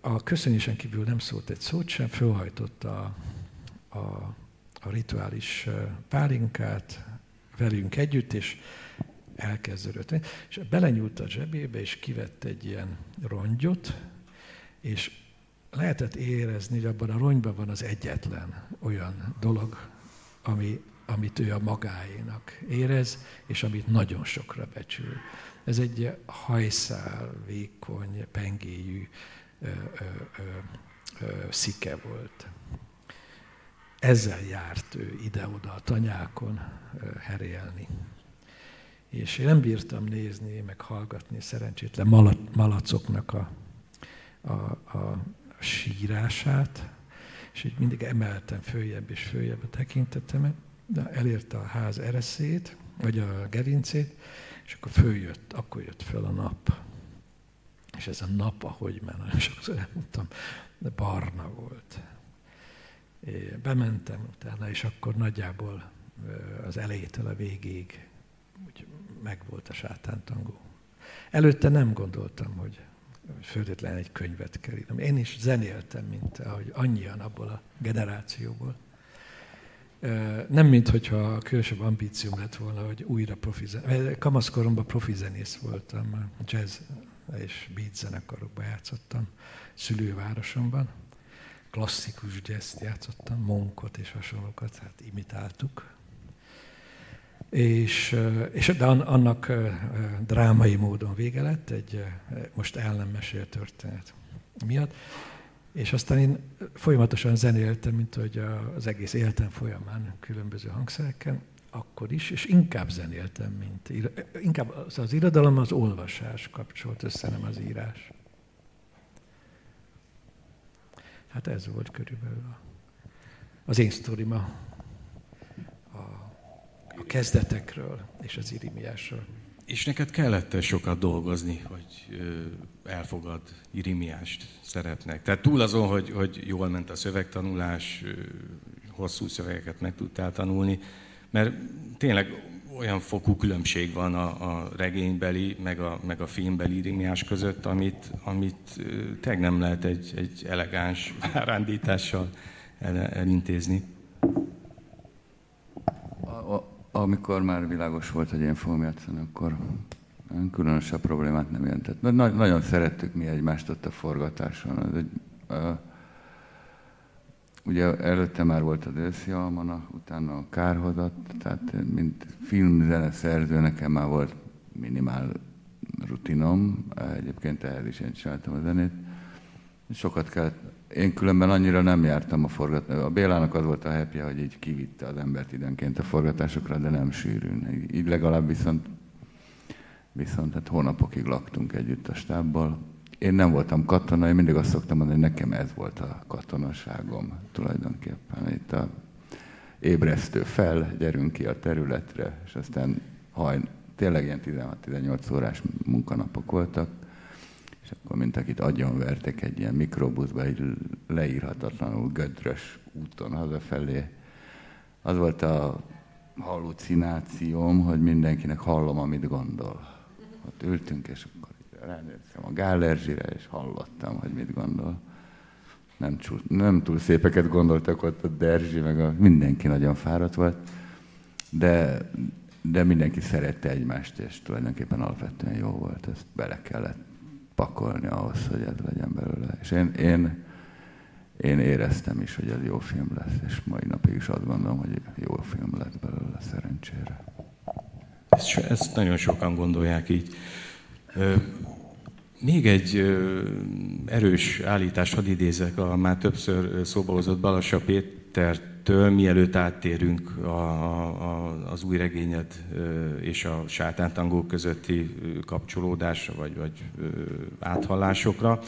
C: a köszönésen kívül nem szólt egy szót sem, fölhajtotta a, a, a rituális pálinkát velünk együtt, és elkezdődött. És belenyúlt a zsebébe, és kivett egy ilyen rongyot, és lehetett érezni, hogy abban a rongyban van az egyetlen olyan dolog, ami, amit ő a magáénak érez, és amit nagyon sokra becsül. Ez egy hajszál, vékony, pengéjű ö, szike volt. Ezzel járt ő ide-oda a tanyákon herélni. És én nem bírtam nézni, meg hallgatni szerencsétlen malacoknak a, a, a sírását, és így mindig emeltem följebb és följebb a tekintetemet, de elérte a ház ereszét, vagy a gerincét, és akkor följött, akkor jött föl a nap. És ez a nap, ahogy már nagyon sokszor elmondtam, de barna volt. Én bementem utána, és akkor nagyjából az elejétől a végéig úgy megvolt a sátántangó. Előtte nem gondoltam, hogy föltétlen egy könyvet kell írnom. Én is zenéltem, mint ahogy annyian abból a generációból. Nem, mint hogyha a külsőbb ambícióm lett volna, hogy újra profi zenész. Kamaszkoromban profi zenész voltam, jazz és beat zenekarokban játszottam, szülővárosomban. Klasszikus jazz játszottam, monkot és hasonlókat, hát imitáltuk. És, és de annak drámai módon vége lett, egy most el nem mesélt történet miatt. És aztán én folyamatosan zenéltem, mint hogy az egész életem folyamán különböző hangszereken, akkor is, és inkább zenéltem, mint inkább az, az irodalom az olvasás kapcsolt össze, nem az írás. Hát ez volt körülbelül az én sztorim a, a, a kezdetekről és az irimiásról.
B: És neked kellett sokat dolgozni, hogy elfogad Irimiást szerepnek? Tehát túl azon, hogy, hogy jól ment a szövegtanulás, hosszú szövegeket meg tudtál tanulni, mert tényleg olyan fokú különbség van a, a regénybeli, meg a, meg a filmbeli Irimiás között, amit, amit tényleg nem lehet egy, egy elegáns rándítással el, elintézni
D: amikor már világos volt, hogy én fogom játszani, akkor különösebb problémát nem jelentett. Na- nagyon szerettük mi egymást ott a forgatáson. Ez egy, uh, ugye előtte már volt a Dőszi Almana, utána a Kárhodat, tehát mint filmzene szerző nekem már volt minimál rutinom, egyébként ehhez is én csináltam a zenét. Sokat kellett én különben annyira nem jártam a forgatásokra. A Bélának az volt a happy, hogy így kivitte az embert időnként a forgatásokra, de nem sűrűn. Így legalább viszont, viszont hát hónapokig laktunk együtt a stábbal. Én nem voltam katona, én mindig azt szoktam mondani, hogy nekem ez volt a katonaságom tulajdonképpen. Itt a ébresztő fel, gyerünk ki a területre, és aztán haj, tényleg ilyen 16-18 órás munkanapok voltak, és akkor mint akit agyonvertek egy ilyen mikrobuszba, egy leírhatatlanul gödrös úton hazafelé. Az volt a hallucinációm, hogy mindenkinek hallom, amit gondol. Ott ültünk, és akkor ránéztem a Gálerzsire, és hallottam, hogy mit gondol. Nem, csúl, nem túl szépeket gondoltak ott a Derzsi, meg a, mindenki nagyon fáradt volt, de, de mindenki szerette egymást, és tulajdonképpen alapvetően jó volt, ezt bele kellett pakolni ahhoz, hogy ez legyen belőle. És én, én, én éreztem is, hogy ez jó film lesz, és mai napig is azt gondolom, hogy jó film lesz belőle, szerencsére.
B: Ezt, ezt nagyon sokan gondolják így. Még egy erős állítást hadd idézek a már többször szóba hozott Balassa Pétertől, mielőtt áttérünk a, a, az új regényed és a sátántangó közötti kapcsolódásra vagy, vagy áthallásokra.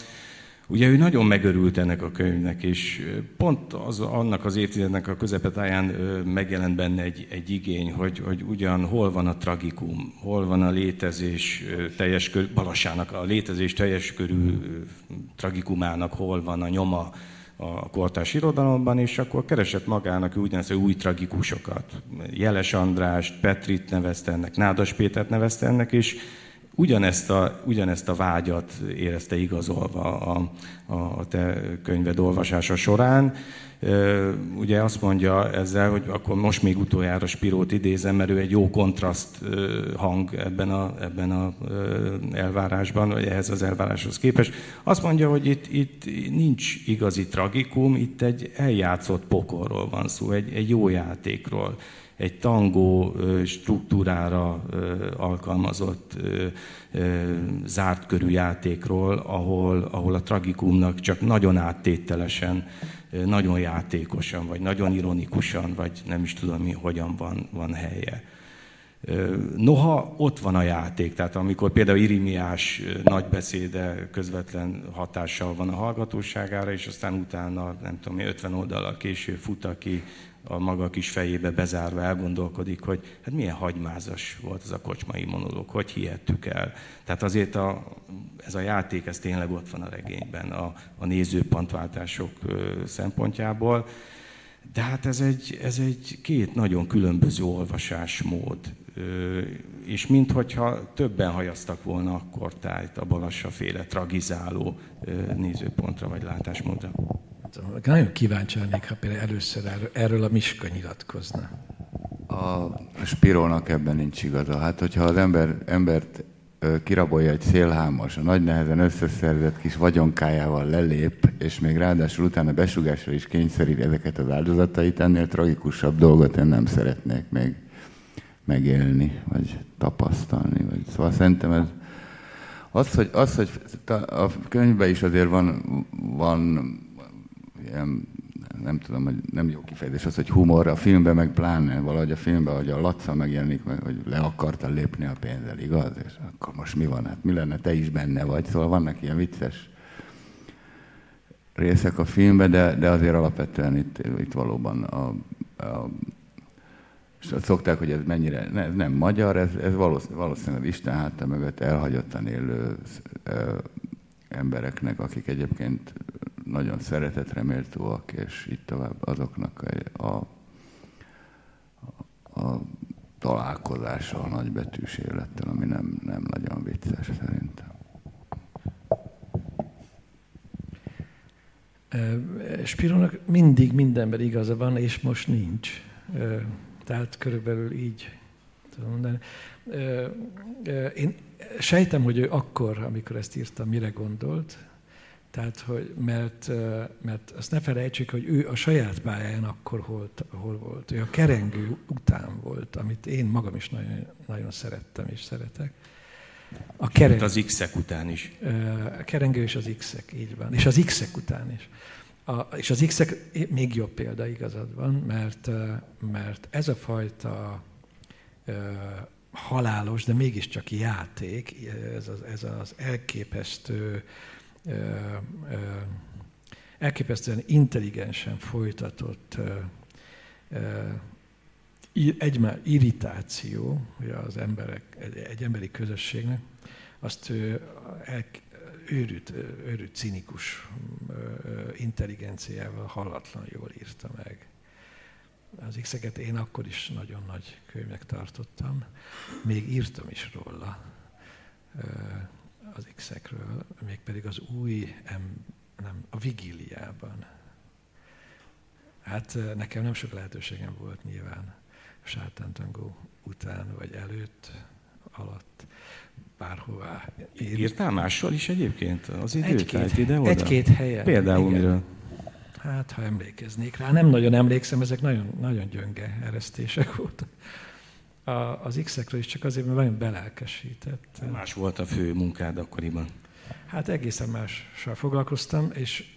B: Ugye ő nagyon megörült ennek a könyvnek, és pont az, annak az évtizednek a közepetáján megjelent benne egy, egy igény, hogy, hogy ugyan hol van a tragikum, hol van a létezés teljes körű, Balassának a létezés teljes körű tragikumának hol van a nyoma a kortárs irodalomban, és akkor keresett magának úgynevezett új tragikusokat. Jeles Andrást, Petrit nevezte ennek, Nádas Pétert nevezte ennek, és ugyanezt a, ugyanezt a vágyat érezte igazolva a, a te könyved olvasása során. Ugye azt mondja ezzel, hogy akkor most még utoljára Spirót idézem, mert ő egy jó kontraszt hang ebben a, ebben a elvárásban, vagy ehhez az elváráshoz képest. Azt mondja, hogy itt, itt nincs igazi tragikum, itt egy eljátszott pokorról van szó, egy, egy jó játékról egy tangó struktúrára alkalmazott zárt körű játékról, ahol, ahol a tragikumnak csak nagyon áttételesen, nagyon játékosan, vagy nagyon ironikusan, vagy nem is tudom mi, hogyan van, van helye. Noha ott van a játék, tehát amikor például Irimiás nagy beszéde közvetlen hatással van a hallgatóságára, és aztán utána, nem tudom, 50 oldalal később fut, aki a maga kis fejébe bezárva elgondolkodik, hogy hát milyen hagymázas volt az a kocsmai monológ, hogy hihettük el. Tehát azért a, ez a játék, ez tényleg ott van a regényben, a, a nézőpontváltások szempontjából. De hát ez egy, ez egy két nagyon különböző olvasásmód. És minthogyha többen hajaztak volna a kortályt a Balassa féle tragizáló nézőpontra vagy látásmódra.
C: Nagyon kíváncsi lennék, ha például először erről, erről a Miska nyilatkozna.
D: A Spirónak ebben nincs igaza. Hát, hogyha az ember, embert kirabolja egy szélhámos, a nagy nehezen összeszerzett kis vagyonkájával lelép, és még ráadásul utána besugásra is kényszerít ezeket az áldozatait, ennél tragikusabb dolgot én nem szeretnék még megélni, vagy tapasztalni. Vagy... Szóval szerintem ez, az, hogy, az, hogy a könyvben is azért van, van ilyen, nem tudom, hogy nem jó kifejezés az, hogy humor, a filmben meg pláne, valahogy a filmben, hogy a Laca megjelenik, meg, hogy le akarta lépni a pénzzel, igaz? És akkor most mi van? Hát mi lenne, te is benne vagy. Szóval vannak ilyen vicces részek a filmben, de, de azért alapvetően itt, itt valóban a, a és szokták, hogy ez mennyire, ne, ez nem magyar, ez, ez valószínűleg Isten háta mögött elhagyottan élő embereknek, akik egyébként nagyon szeretetre méltóak, és itt tovább azoknak a, a, a találkozása a nagybetűs élettel, ami nem, nem nagyon vicces szerintem.
C: Spirónak mindig mindenben igaza van, és most nincs. Tehát körülbelül így tudom mondani. Én sejtem, hogy ő akkor, amikor ezt írta, mire gondolt, tehát, hogy, mert, mert azt ne felejtsük, hogy ő a saját pályáján akkor hol, hol volt. Ő a kerengő után volt, amit én magam is nagyon, nagyon szerettem és szeretek.
B: A kereng... az X-ek után is.
C: A kerengő és az X-ek, így van. És az X-ek után is. A, és az x még jobb példa igazad van, mert, mert ez a fajta halálos, de mégiscsak játék, ez az, ez az elképesztő, elképesztően intelligensen folytatott egymás irritáció az emberek, egy emberi közösségnek, azt el, őrült, őrült cinikus intelligenciával hallatlan jól írta meg. Az x én akkor is nagyon nagy könyvnek tartottam. Még írtam is róla az X-ekről, mégpedig az új, nem, a vigíliában. Hát nekem nem sok lehetőségem volt nyilván sátántangó után vagy előtt, alatt, bárhová.
B: Írtál mással is egyébként? Az időt ide-oda?
C: Egy-két helyen.
B: Például igen. miről?
C: Hát, ha emlékeznék rá. Nem nagyon emlékszem, ezek nagyon, nagyon gyönge eresztések voltak. A, az X-ekről is csak azért, mert nagyon belelkesített.
B: Más volt a fő munkád akkoriban?
C: Hát egészen mással foglalkoztam, és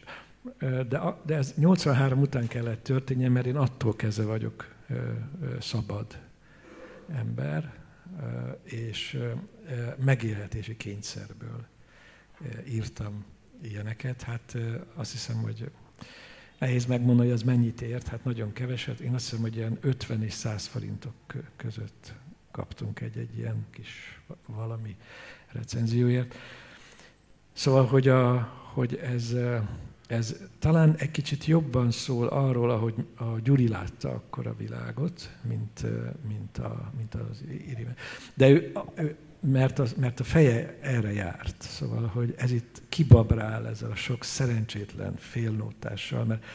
C: de, de ez 83 után kellett történjen, mert én attól kezdve vagyok szabad ember, és megélhetési kényszerből írtam ilyeneket. Hát azt hiszem, hogy Nehéz megmondani, hogy az mennyit ért, hát nagyon keveset. Én azt hiszem, hogy ilyen 50 és 100 forintok között kaptunk egy-egy ilyen kis valami recenzióért. Szóval, hogy, a, hogy ez, ez talán egy kicsit jobban szól arról, ahogy a Gyuri látta akkor a világot, mint, mint, a, mint az Iriben. De ő mert, az, mert a feje erre járt. Szóval, hogy ez itt kibabrál ezzel a sok szerencsétlen félnótással, mert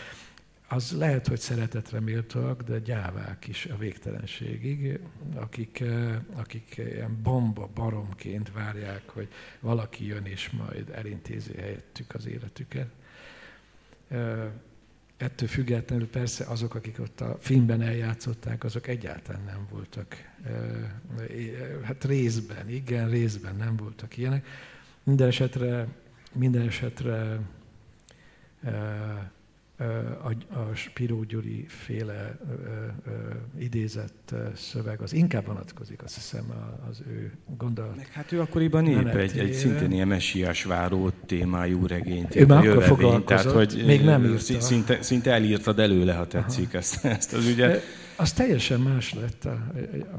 C: az lehet, hogy szeretetre méltóak, de gyávák is a végtelenségig, akik, eh, akik ilyen bomba baromként várják, hogy valaki jön és majd elintézi helyettük az életüket. Ettől függetlenül persze azok, akik ott a filmben eljátszották, azok egyáltalán nem voltak, hát részben, igen, részben nem voltak ilyenek. Minden esetre, minden esetre a, a Spiró Gyuri féle ö, ö, idézett szöveg, az inkább vonatkozik, azt hiszem, az ő gondolat.
B: Meg hát ő akkoriban épp egy, egy szintén ilyen messiás váró témájú regényt.
C: Ő már akkor foglalkozott, tehát, hogy még nem
B: írta. Szinte, szinte elírtad előle, ha tetszik ezt, ezt az ügyet.
C: Az teljesen más lett a,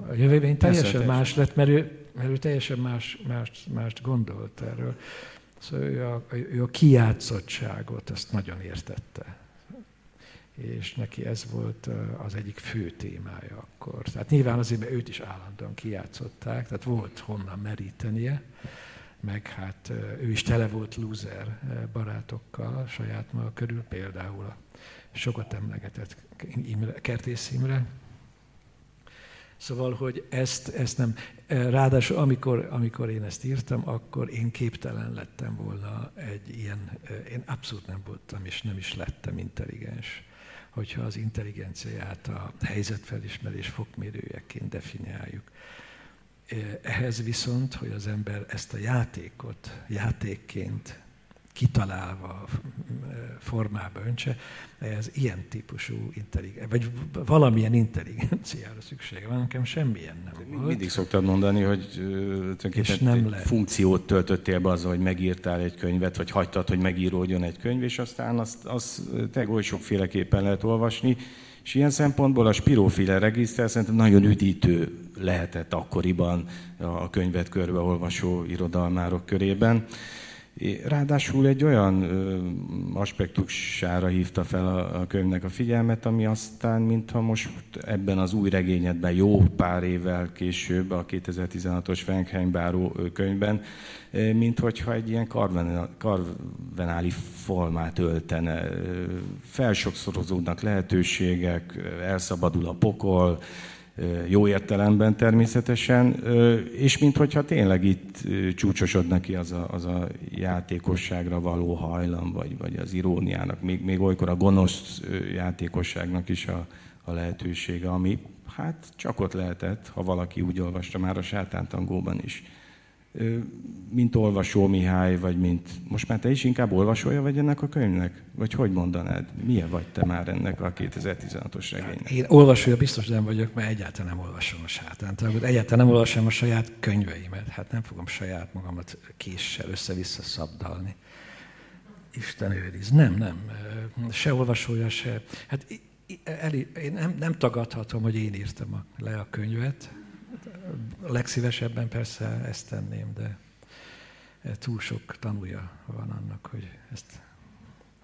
C: a jövőben, teljesen Persze, más lett, mert ő, mert ő teljesen más, más, mást gondolt erről. Szóval ő a, ő a kijátszottságot, azt nagyon értette és neki ez volt az egyik fő témája akkor. Tehát nyilván azért, mert őt is állandóan kijátszották, tehát volt honnan merítenie, meg hát ő is tele volt loser barátokkal saját maga körül, például a sokat emlegetett Imre, Kertész Imre. Szóval, hogy ezt, ezt nem... Ráadásul amikor, amikor én ezt írtam, akkor én képtelen lettem volna egy ilyen... Én abszolút nem voltam, és nem is lettem intelligens hogyha az intelligenciát a helyzetfelismerés fokmérőjeként definiáljuk. Ehhez viszont, hogy az ember ezt a játékot játékként kitalálva formába öntse, ez ilyen típusú intelligencia, vagy valamilyen intelligenciára szüksége van, nekem semmilyen nem volt.
B: Mindig szoktad mondani, hogy tulajdonképpen nem egy funkciót töltöttél be azzal, hogy megírtál egy könyvet, vagy hagytad, hogy megíródjon egy könyv, és aztán azt, azt te oly sokféleképpen lehet olvasni, és ilyen szempontból a spirófile regiszter szerintem nagyon üdítő lehetett akkoriban a könyvet körbeolvasó irodalmárok körében. Ráadásul egy olyan aspektusára hívta fel a, könyvnek a figyelmet, ami aztán, mintha most ebben az új regényedben jó pár évvel később, a 2016-os Fenkheim Báró könyvben, mint hogyha egy ilyen karvenáli formát öltene. Felsokszorozódnak lehetőségek, elszabadul a pokol, jó értelemben természetesen, és minthogyha tényleg itt csúcsosod ki az a, az a játékosságra való hajlam, vagy, vagy az iróniának, még, még olykor a gonosz játékosságnak is a, a lehetősége, ami hát csak ott lehetett, ha valaki úgy olvasta már a sátántangóban is. Mint olvasó Mihály, vagy mint... Most már te is inkább olvasója vagy ennek a könyvnek? Vagy hogy mondanád? Milyen vagy te már ennek a 2016-os regénynek?
C: Én olvasója biztos nem vagyok, mert egyáltalán nem olvasom a sátánt. Egyáltalán nem olvasom a saját könyveimet. Hát nem fogom saját magamat késsel össze-vissza szabdalni. Isten őriz. Nem, nem. Se olvasója, se... Hát én nem, nem tagadhatom, hogy én írtam le a könyvet, legszívesebben persze ezt tenném, de túl sok tanúja van annak, hogy ezt,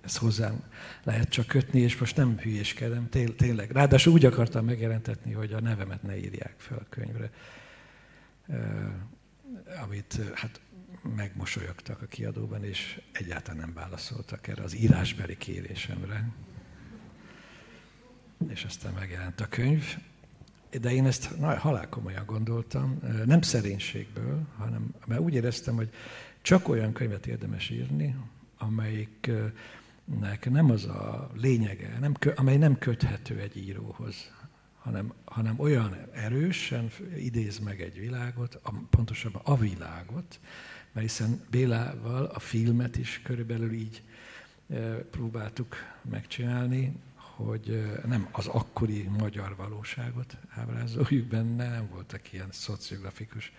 C: ezt hozzám lehet csak kötni, és most nem hülyéskedem, té- tényleg. Ráadásul úgy akartam megjelentetni, hogy a nevemet ne írják fel a könyvre, amit hát megmosolyogtak a kiadóban, és egyáltalán nem válaszoltak erre az írásbeli kérésemre. És aztán megjelent a könyv de én ezt na, halál komolyan gondoltam, nem szerénységből, hanem mert úgy éreztem, hogy csak olyan könyvet érdemes írni, amelyiknek nem az a lényege, nem, amely nem köthető egy íróhoz, hanem, hanem olyan erősen idéz meg egy világot, a, pontosabban a világot, mert hiszen Bélával a filmet is körülbelül így próbáltuk megcsinálni, hogy nem az akkori magyar valóságot ábrázoljuk benne, nem voltak ilyen szociografikus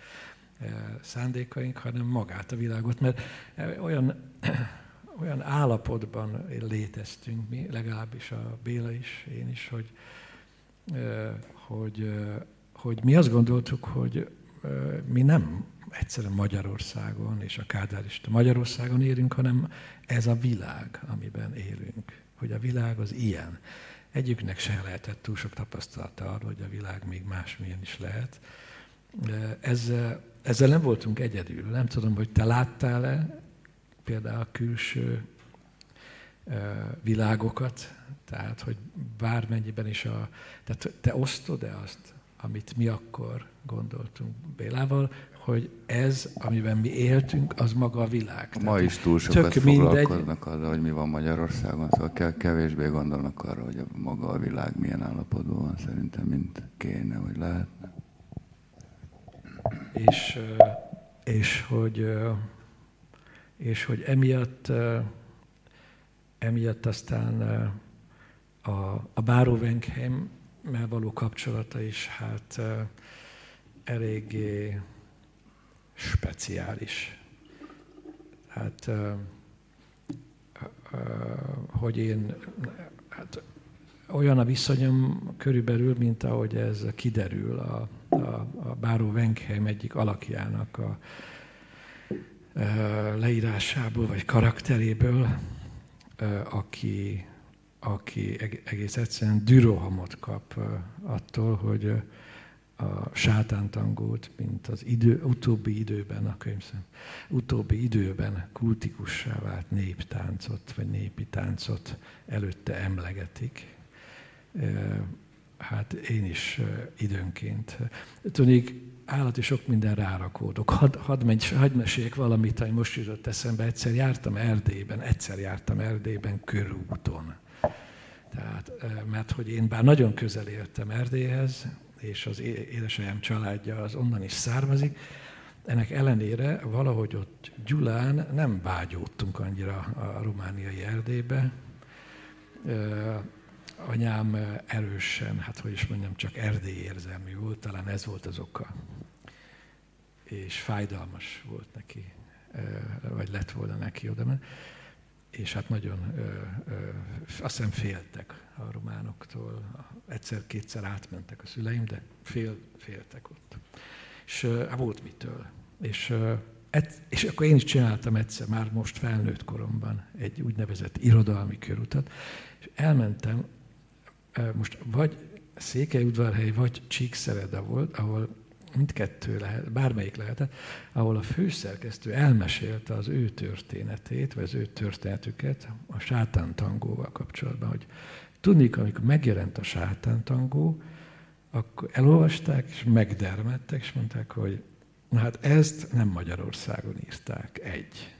C: szándékaink, hanem magát a világot, mert olyan, olyan állapotban léteztünk mi, legalábbis a Béla is, én is, hogy, hogy, hogy mi azt gondoltuk, hogy mi nem egyszerűen Magyarországon és a Kádárista Magyarországon élünk, hanem ez a világ, amiben élünk hogy a világ az ilyen. Egyiknek sem lehetett túl sok tapasztalata arról, hogy a világ még másmilyen is lehet. Ezzel, ezzel nem voltunk egyedül. Nem tudom, hogy te láttál-e például a külső világokat, tehát, hogy bármennyiben is a... Tehát te osztod-e azt, amit mi akkor gondoltunk Bélával, hogy ez, amiben mi éltünk, az maga a világ.
D: Ma is túl sokat tök foglalkoznak mindegy... azzal, hogy mi van Magyarországon, szóval kevésbé gondolnak arra, hogy a maga a világ milyen állapotban van szerintem, mint kéne, vagy lehetne.
C: És, és hogy, és hogy emiatt, emiatt aztán a, a Báró Wenkheim való kapcsolata is hát eléggé speciális. Hát, hogy én, hát olyan a viszonyom körülbelül, mint ahogy ez kiderül a, a, a Báró Wenkheim egyik alakjának a, a leírásából, vagy karakteréből, aki, aki egész egyszerűen dürohamot kap attól, hogy a sátántangót, mint az idő, utóbbi időben, a könyvszem, utóbbi időben kultikussá vált néptáncot, vagy népi táncot előtte emlegetik. Hát én is időnként. Tudnék, állati sok minden rárakódok. Hadd had menj, hadd meséljek valamit, ami most jutott eszembe. Egyszer jártam Erdélyben, egyszer jártam Erdélyben körúton. Tehát, mert hogy én bár nagyon közel értem Erdélyhez, és az édesanyám családja az onnan is származik. Ennek ellenére valahogy ott Gyulán nem vágyódtunk annyira a romániai Erdélybe. Anyám erősen, hát hogy is mondjam, csak erdély érzelmű volt, talán ez volt az oka. És fájdalmas volt neki, vagy lett volna neki oda és hát nagyon ö, ö, azt hiszem féltek a románoktól. Egyszer-kétszer átmentek a szüleim, de fél, féltek ott. És ö, hát volt mitől. És, et, és akkor én is csináltam egyszer, már most felnőtt koromban egy úgynevezett irodalmi körutat, és elmentem, most vagy Székelyudvarhely, vagy Csíkszereda volt, ahol mindkettő lehet, bármelyik lehetett, ahol a főszerkesztő elmesélte az ő történetét, vagy az ő történetüket a sátántangóval kapcsolatban, hogy tudnék, amikor megjelent a sátántangó, akkor elolvasták, és megdermedtek, és mondták, hogy na hát ezt nem Magyarországon írták, egy.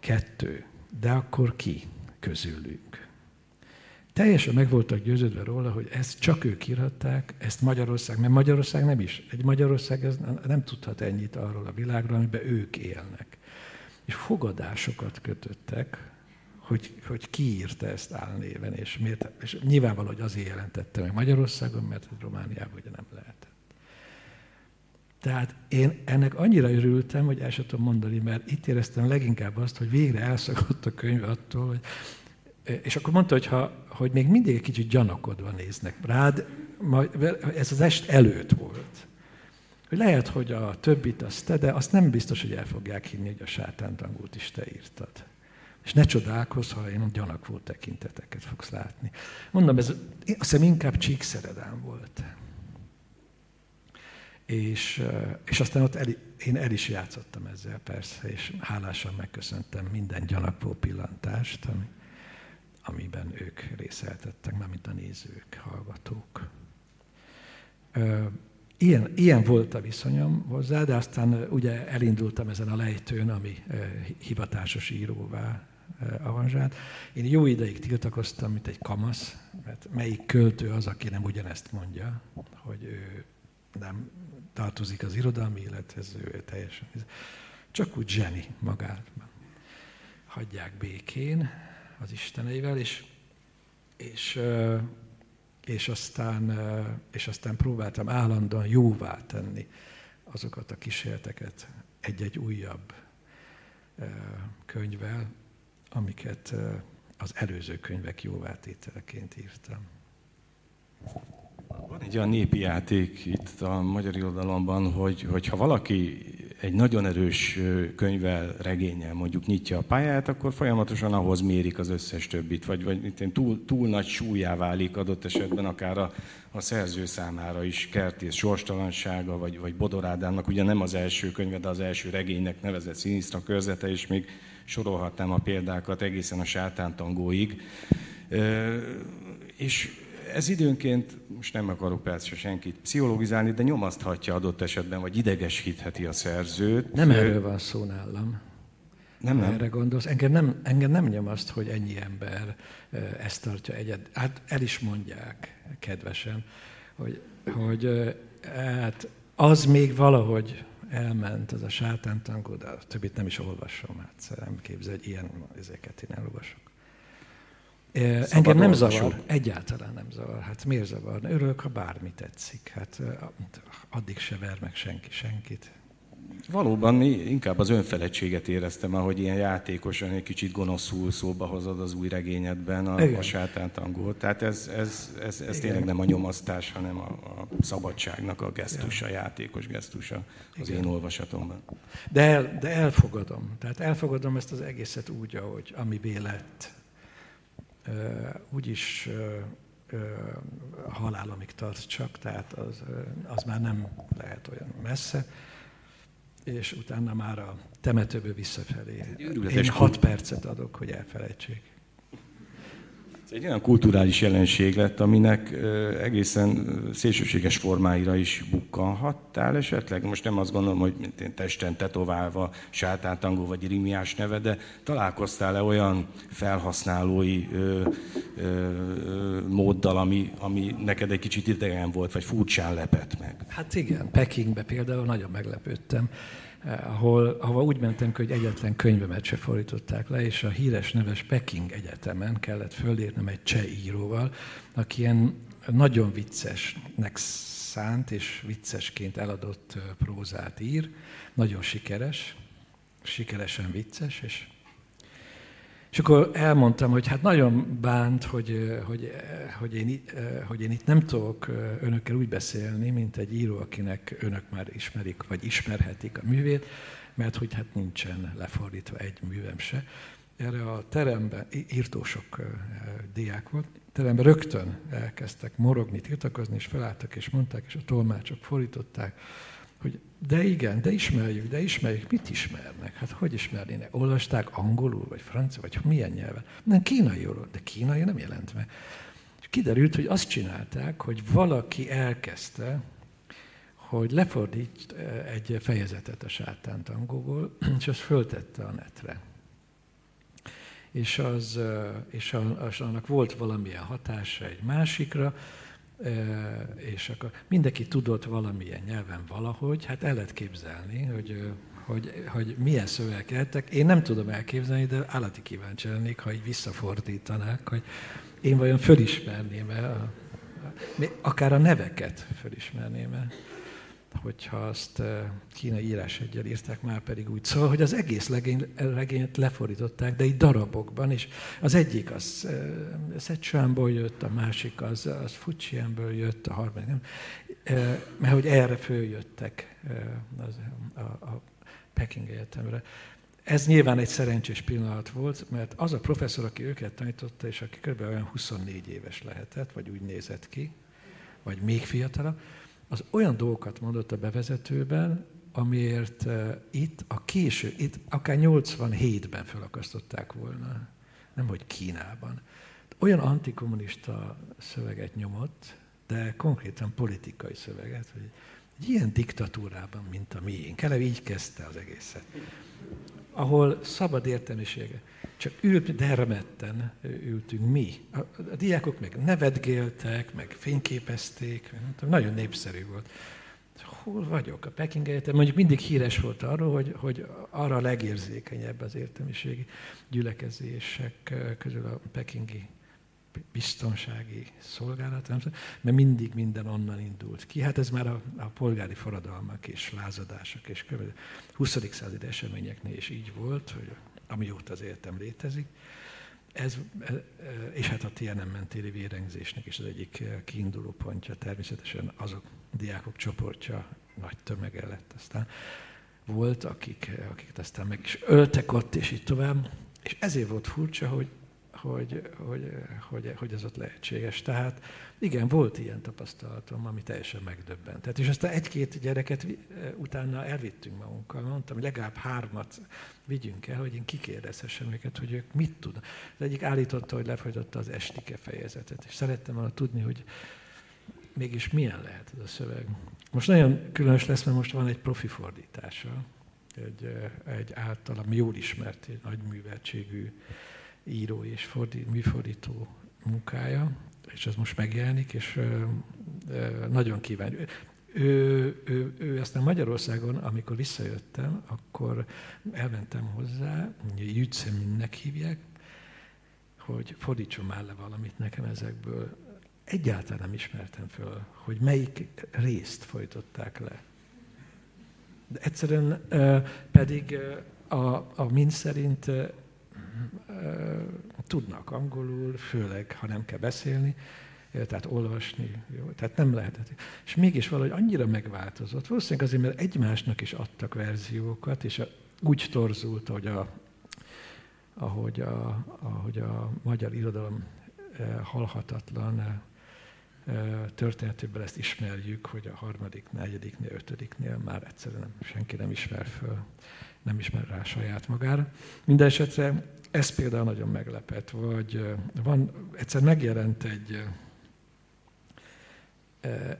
C: Kettő, de akkor ki közülünk? Teljesen meg voltak győződve róla, hogy ezt csak ők írhatták, ezt Magyarország, mert Magyarország nem is. Egy Magyarország ez nem tudhat ennyit arról a világról, amiben ők élnek. És fogadásokat kötöttek, hogy, hogy ki írta ezt álnéven, és, miért, és nyilvánvaló, hogy azért jelentette meg Magyarországon, mert Romániában ugye nem lehetett. Tehát én ennek annyira örültem, hogy el sem tudom mondani, mert itt éreztem leginkább azt, hogy végre elszakadt a könyv attól, hogy és akkor mondta, hogy, ha, hogy még mindig egy kicsit gyanakodva néznek rád, majd, ez az est előtt volt. Hogy lehet, hogy a többit azt te, de azt nem biztos, hogy el fogják hinni, hogy a sátántangót is te írtad. És ne csodálkozz, ha én gyanakvó tekinteteket fogsz látni. Mondom, ez azt hiszem inkább csíkszeredám volt. És, és aztán ott el, én el is játszottam ezzel persze, és hálásan megköszöntem minden gyanakvó pillantást, ami, amiben ők részeltettek, mármint a nézők, hallgatók. Ilyen, ilyen volt a viszonyom hozzá, de aztán ugye elindultam ezen a lejtőn, ami hivatásos íróvá avanzsált. Én jó ideig tiltakoztam, mint egy kamasz, mert melyik költő az, aki nem ugyanezt mondja, hogy ő nem tartozik az irodalmi élethez, ő teljesen. Csak úgy zseni magát. Hagyják békén az Isteneivel, és, és, és, aztán, és aztán próbáltam állandóan jóvá tenni azokat a kísérleteket egy-egy újabb könyvvel, amiket az előző könyvek jóvátételeként írtam.
B: Van egy olyan népi játék itt a magyar irodalomban, hogy, hogy ha valaki egy nagyon erős könyvvel, regényel mondjuk nyitja a pályát, akkor folyamatosan ahhoz mérik az összes többit, vagy, vagy túl, túl nagy súlyá válik adott esetben akár a, a szerző számára is kertész sorstalansága, vagy, vagy Bodorádának, ugye nem az első könyve, de az első regénynek nevezett színisztra körzete, és még sorolhatnám a példákat egészen a sátántangóig. És ez időnként, most nem akarok persze senkit pszichologizálni, de nyomaszthatja adott esetben, vagy idegesítheti a szerzőt.
C: Nem erről van szó nálam.
B: Nem, nem.
C: Erre gondolsz. Engem nem, engem nem nyomaszt, hogy ennyi ember ezt tartja egyed. Hát el is mondják kedvesen, hogy, hogy hát az még valahogy elment, az a sátántangó, de a többit nem is olvasom. Hát nem képzel, hogy ilyen ezeket én elolvasok. Szabad Engem nem zavar, egyáltalán nem zavar. Hát miért zavar? Örülök, ha bármi tetszik. Hát addig se ver meg senki senkit.
B: Valóban inkább az önfeledtséget éreztem, ahogy ilyen játékosan egy kicsit gonoszul szóba hozod az új regényedben a, a sátántangót. Tehát ez, ez, ez, ez tényleg nem a nyomasztás, hanem a, a szabadságnak a gesztusa, Igen. játékos gesztusa az Igen. én olvasatomban.
C: De, el, de elfogadom. Tehát elfogadom ezt az egészet úgy, ahogy ami lett úgyis halálomig tart csak, tehát az, az már nem lehet olyan messze, és utána már a temetőből visszafelé. Én hat percet adok, hogy elfelejtsék
B: egy olyan kulturális jelenség lett, aminek egészen szélsőséges formáira is bukkanhattál esetleg. Most nem azt gondolom, hogy mint én testen tetoválva sátántangó vagy rimiás neve, de találkoztál-e olyan felhasználói ö, ö, móddal, ami, ami neked egy kicsit idegen volt, vagy furcsán lepett meg?
C: Hát igen, Pekingbe például nagyon meglepődtem ahol, ahol úgy mentem, hogy egyetlen könyvemet se fordították le, és a híres neves Peking Egyetemen kellett fölírnom egy cseh íróval, aki ilyen nagyon viccesnek szánt és viccesként eladott prózát ír, nagyon sikeres, sikeresen vicces, és és akkor elmondtam, hogy hát nagyon bánt, hogy, hogy, hogy, én, hogy én itt nem tudok önökkel úgy beszélni, mint egy író, akinek önök már ismerik, vagy ismerhetik a művét, mert hogy hát nincsen lefordítva egy művem se. Erre a teremben, írtó sok diák volt, teremben rögtön elkezdtek morogni, tiltakozni, és felálltak, és mondták, és a tolmácsok fordították, de igen, de ismerjük, de ismerjük. Mit ismernek? Hát hogy ismernének? Olvasták angolul, vagy francia, vagy milyen nyelven? Nem, kínaiul, de kínai nem jelent meg. És kiderült, hogy azt csinálták, hogy valaki elkezdte, hogy lefordít egy fejezetet a sátánt angolból, és azt föltette a netre. és, az, és annak volt valamilyen hatása egy másikra, és akkor mindenki tudott valamilyen nyelven valahogy, hát el lehet képzelni, hogy, hogy, hogy milyen szövegek lettek. Én nem tudom elképzelni, de állati kíváncsi lennék, ha így visszafordítanák, hogy én vajon fölismerném-e, akár a neveket fölismerném-e hogyha azt eh, kínai írás egyel írták, már pedig úgy. Szóval, hogy az egész legény, regényt lefordították, de így darabokban, és az egyik az uh, Szechuanból jött, a másik az, az Fujianből jött, a harmadik nem, uh, mert hogy erre följöttek az, a, a Peking Egyetemre. Ez nyilván egy szerencsés pillanat volt, mert az a professzor, aki őket tanította, és aki kb. olyan 24 éves lehetett, vagy úgy nézett ki, vagy még fiatalabb, az olyan dolgokat mondott a bevezetőben, amiért uh, itt a késő, itt akár 87-ben felakasztották volna, nem hogy Kínában. Olyan antikommunista szöveget nyomott, de konkrétan politikai szöveget, hogy egy ilyen diktatúrában, mint a miénk. Eleve így kezdte az egészet. Ahol szabad értelmisége. Csak ült, dermetten ültünk mi. A, a diákok meg nevetgéltek, meg fényképezték, nagyon népszerű volt. Hol vagyok? A Peking Egyetem mondjuk mindig híres volt arról, hogy, hogy arra a legérzékenyebb az értelmiségi gyülekezések közül a pekingi biztonsági szolgálat, mert mindig minden onnan indult ki. Hát ez már a, a polgári forradalmak és lázadások és 20. századi eseményeknél is így volt, hogy amióta az életem létezik. Ez, e, e, és hát a Tiananmen téli vérengzésnek is az egyik kiinduló pontja természetesen azok diákok csoportja nagy tömege lett aztán. Volt, akik, akiket aztán meg is öltek ott, és így tovább. És ezért volt furcsa, hogy hogy, hogy, hogy, hogy ez ott lehetséges. Tehát igen, volt ilyen tapasztalatom, ami teljesen megdöbbentett. És aztán egy-két gyereket utána elvittünk magunkkal. Mondtam, hogy legalább hármat vigyünk el, hogy én kikérdezhessem őket, hogy ők mit tudnak. Az egyik állította, hogy lefolytotta az estike fejezetet, és szerettem volna tudni, hogy mégis milyen lehet ez a szöveg. Most nagyon különös lesz, mert most van egy profi fordítása, egy, egy általam jól ismert, egy nagy műveltségű író és fordít, műfordító munkája, és ez most megjelenik, és nagyon kíváncsi. Ő, ő, ő aztán Magyarországon, amikor visszajöttem, akkor elmentem hozzá, Jützeminnek hívják, hogy fordítson már le valamit nekem ezekből. Egyáltalán nem ismertem föl, hogy melyik részt folytották le. De egyszerűen pedig a, a mind szerint tudnak angolul, főleg, ha nem kell beszélni, tehát olvasni, jó, tehát nem lehetett. És mégis valahogy annyira megváltozott. Valószínűleg azért, mert egymásnak is adtak verziókat, és úgy torzult, hogy a, ahogy a, ahogy a magyar irodalom halhatatlan történetéből ezt ismerjük, hogy a harmadik, negyediknél, ötödiknél már egyszerűen senki nem ismer föl, nem ismer rá saját magára. Mindenesetre ez például nagyon meglepett, vagy van, egyszer megjelent egy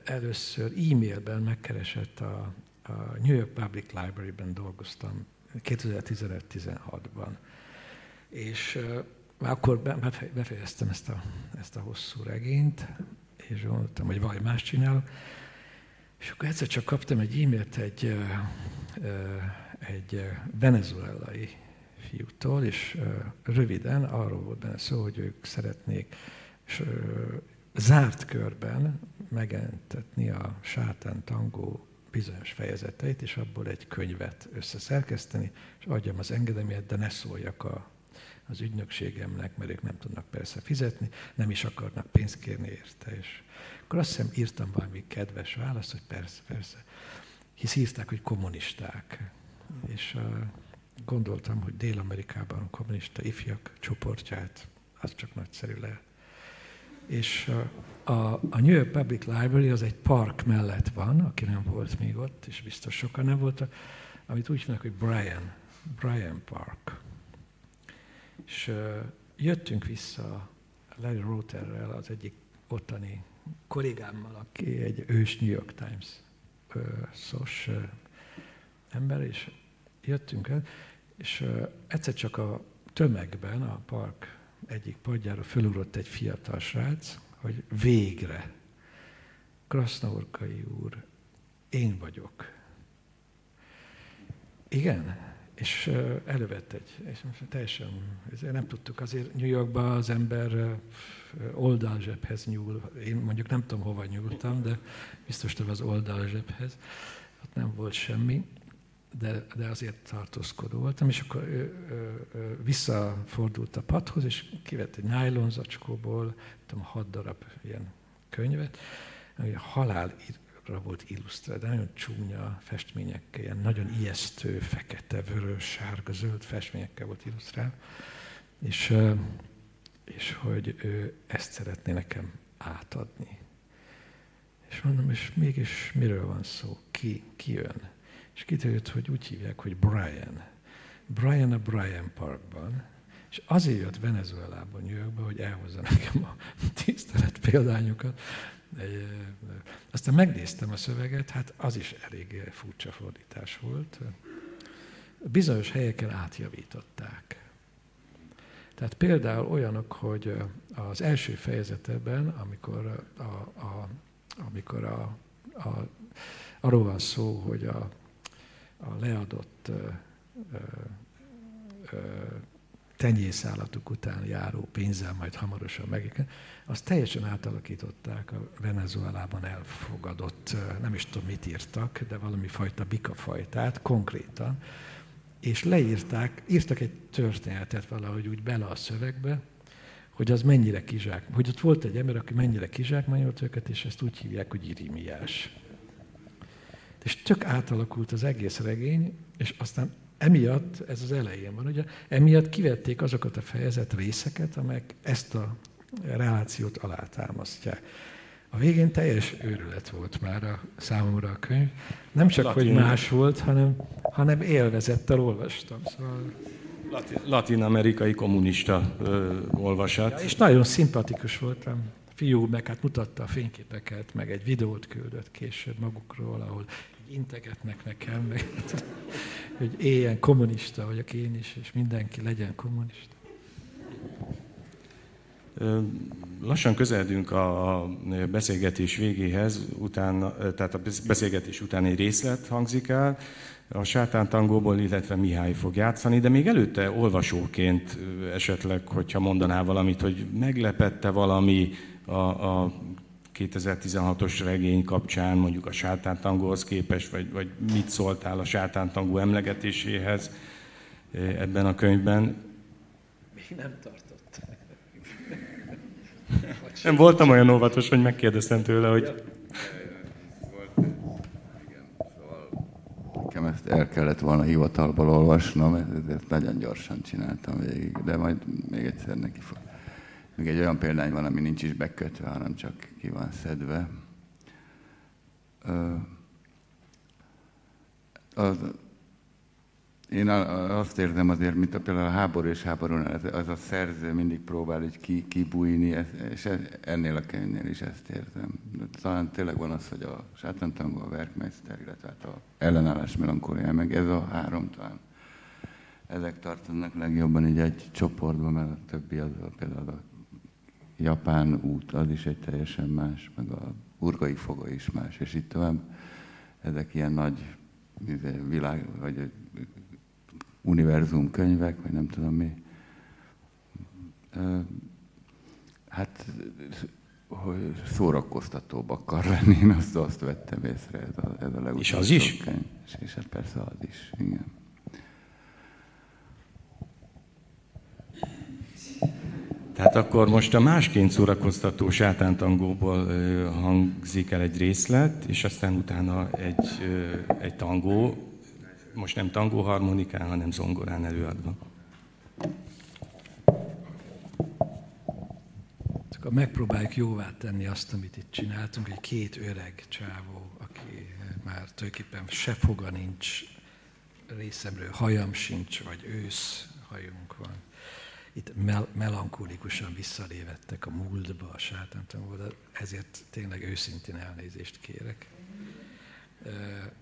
C: először e-mailben megkeresett a, a New York Public Library-ben dolgoztam 2015-16-ban. És már akkor befejeztem ezt a, ezt a hosszú regényt, és gondoltam, hogy valami más csinál. És akkor egyszer csak kaptam egy e-mailt egy, egy venezuelai fiútól, és röviden arról volt benne szó, hogy ők szeretnék és, zárt körben megentetni a sátán tangó bizonyos fejezeteit, és abból egy könyvet összeszerkeszteni, és adjam az engedélyet, de ne szóljak a, az ügynökségemnek, mert ők nem tudnak persze fizetni, nem is akarnak pénzt kérni érte. És akkor azt hiszem írtam valami kedves választ, hogy persze, persze. Hisz írták, hogy kommunisták. És gondoltam, hogy Dél-Amerikában kommunista ifjak csoportját, az csak nagyszerű lehet. És a, a New York Public Library az egy park mellett van, aki nem volt még ott, és biztos sokan nem voltak, amit úgy hívnak, hogy Brian, Brian Park. És jöttünk vissza Larry Roterrel, az egyik ottani kollégámmal, aki egy ős New York Times uh, szos ember, és jöttünk el, és egyszer csak a tömegben a park egyik padjára fölugrott egy fiatal srác, hogy végre, Krasznaorkai úr, én vagyok. Igen, és elővett egy, és teljesen, nem tudtuk, azért New Yorkban az ember oldalzsebhez nyúl. Én mondjuk nem tudom, hova nyúltam, de biztos hogy az oldalzsebhez. Ott nem volt semmi, de, de azért tartózkodó voltam, és akkor ő, ő, ő, visszafordult a padhoz, és kivett egy nylon zacskóból, tudom, hat darab ilyen könyvet, ami halál volt illusztrált, nagyon csúnya festményekkel, ilyen nagyon ijesztő, fekete, vörös, sárga, zöld festményekkel volt illusztrálva, és, és hogy ő ezt szeretné nekem átadni. És mondom, és mégis miről van szó? Ki, ki jön? És kiderült, hogy úgy hívják, hogy Brian. Brian a Brian Parkban, és azért jött Venezuelában, New Yorkba, hogy elhozza nekem a tisztelet példányokat, aztán megnéztem a szöveget, hát az is elég furcsa fordítás volt. Bizonyos helyeken átjavították. Tehát például olyanok, hogy az első fejezetben, amikor, a, a, amikor a, a, arról van szó, hogy a, a leadott ö, ö, tenyészállatuk után járó pénzzel majd hamarosan meg. Azt teljesen átalakították a Venezuelában elfogadott, nem is tudom mit írtak, de valami fajta bikafajtát konkrétan, és leírták, írtak egy történetet valahogy úgy bele a szövegbe, hogy az mennyire kizsák, hogy ott volt egy ember, aki mennyire kizsákmányolt őket, és ezt úgy hívják, hogy irimiás. És tök átalakult az egész regény, és aztán emiatt, ez az elején van, ugye, emiatt kivették azokat a fejezet részeket, amelyek ezt a relációt alátámasztják. A végén teljes őrület volt már a számomra a könyv. Nem csak, Latin. hogy más volt, hanem, hanem élvezettel olvastam. Szóval...
B: Latin-amerikai kommunista ö, olvasat.
C: Ja, és nagyon szimpatikus voltam. Fiú meg hát mutatta a fényképeket, meg egy videót küldött később magukról, ahol integetnek nekem, meg, hogy éljen kommunista vagyok én is, és mindenki legyen kommunista.
B: Lassan közeledünk a beszélgetés végéhez, utána, tehát a beszélgetés után egy részlet hangzik el, a sátántangóból, illetve Mihály fog játszani, de még előtte olvasóként esetleg, hogyha mondaná valamit, hogy meglepette valami a, a 2016-os regény kapcsán, mondjuk a sátántangóhoz képest, vagy, vagy mit szóltál a sátántangó emlegetéséhez ebben a könyvben?
C: Még nem tartott.
B: Nem voltam olyan óvatos, hogy megkérdeztem tőle, hogy...
D: Nekem ezt el kellett volna hivatalból olvasnom, ezért nagyon gyorsan csináltam végig, de majd még egyszer neki fog. Még egy olyan példány van, ami nincs is bekötve, hanem csak ki van szedve. Az, én azt érzem azért, mint a például a háború és háború, az a szerző mindig próbál így ki, kibújni, és ennél a könyvnél is ezt érzem. Talán tényleg van az, hogy a sátántangó, a Werkmeister, illetve hát a ellenállás melankólia, meg ez a három talán. Ezek tartanak legjobban így egy csoportban, mert a többi az például a japán út, az is egy teljesen más, meg a urgai foga is más, és itt tovább. Ezek ilyen nagy izé, világ, vagy univerzum könyvek, vagy nem tudom mi. Hát, hogy szórakoztatóbb akar lenni, én azt, azt vettem észre, ez a, ez a legutolsó
B: És az is?
D: Könyv. És, és hát persze az is, igen.
B: Tehát akkor most a másként szórakoztató sátántangóból hangzik el egy részlet, és aztán utána egy, egy tangó, most nem tangó harmonikán, hanem zongorán előadva.
C: Akkor megpróbáljuk jóvá tenni azt, amit itt csináltunk, egy két öreg csávó, aki már tulajdonképpen se foga nincs, részemről hajam sincs, vagy ősz hajunk van itt mel- melankolikusan visszalévettek a múltba, a sátántangóba, de ezért tényleg őszintén elnézést kérek.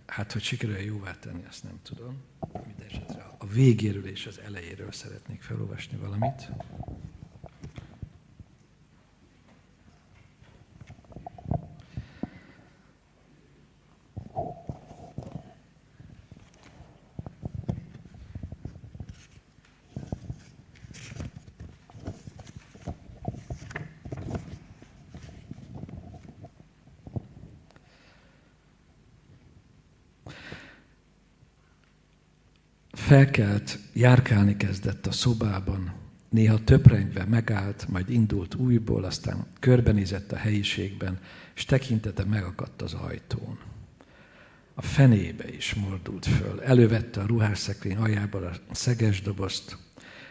C: Hát, hogy sikerül jóvá tenni, azt nem tudom. Mindenesetre a végéről és az elejéről szeretnék felolvasni valamit. Felkelt, járkálni kezdett a szobában, néha töprengve megállt, majd indult újból, aztán körbenézett a helyiségben, és tekintete megakadt az ajtón. A fenébe is mordult föl, elővette a ruhásszekrény aljából a szeges dobozt,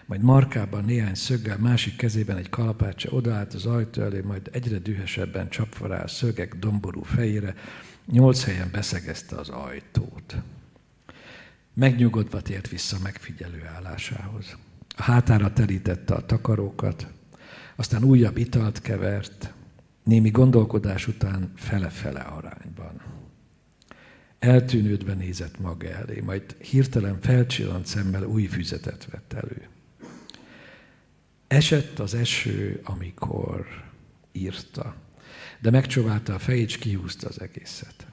C: majd markában néhány szöggel, másik kezében egy kalapácsa odaállt az ajtó elé, majd egyre dühösebben csapva rá a szögek domború fejére, nyolc helyen beszegezte az ajtót. Megnyugodva tért vissza megfigyelő állásához. A hátára terítette a takarókat, aztán újabb italt kevert, némi gondolkodás után fele-fele arányban. Eltűnődve nézett maga elé, majd hirtelen felcsillant szemmel új füzetet vett elő. Esett az eső, amikor írta, de megcsóválta a fejét, és kihúzta az egészet.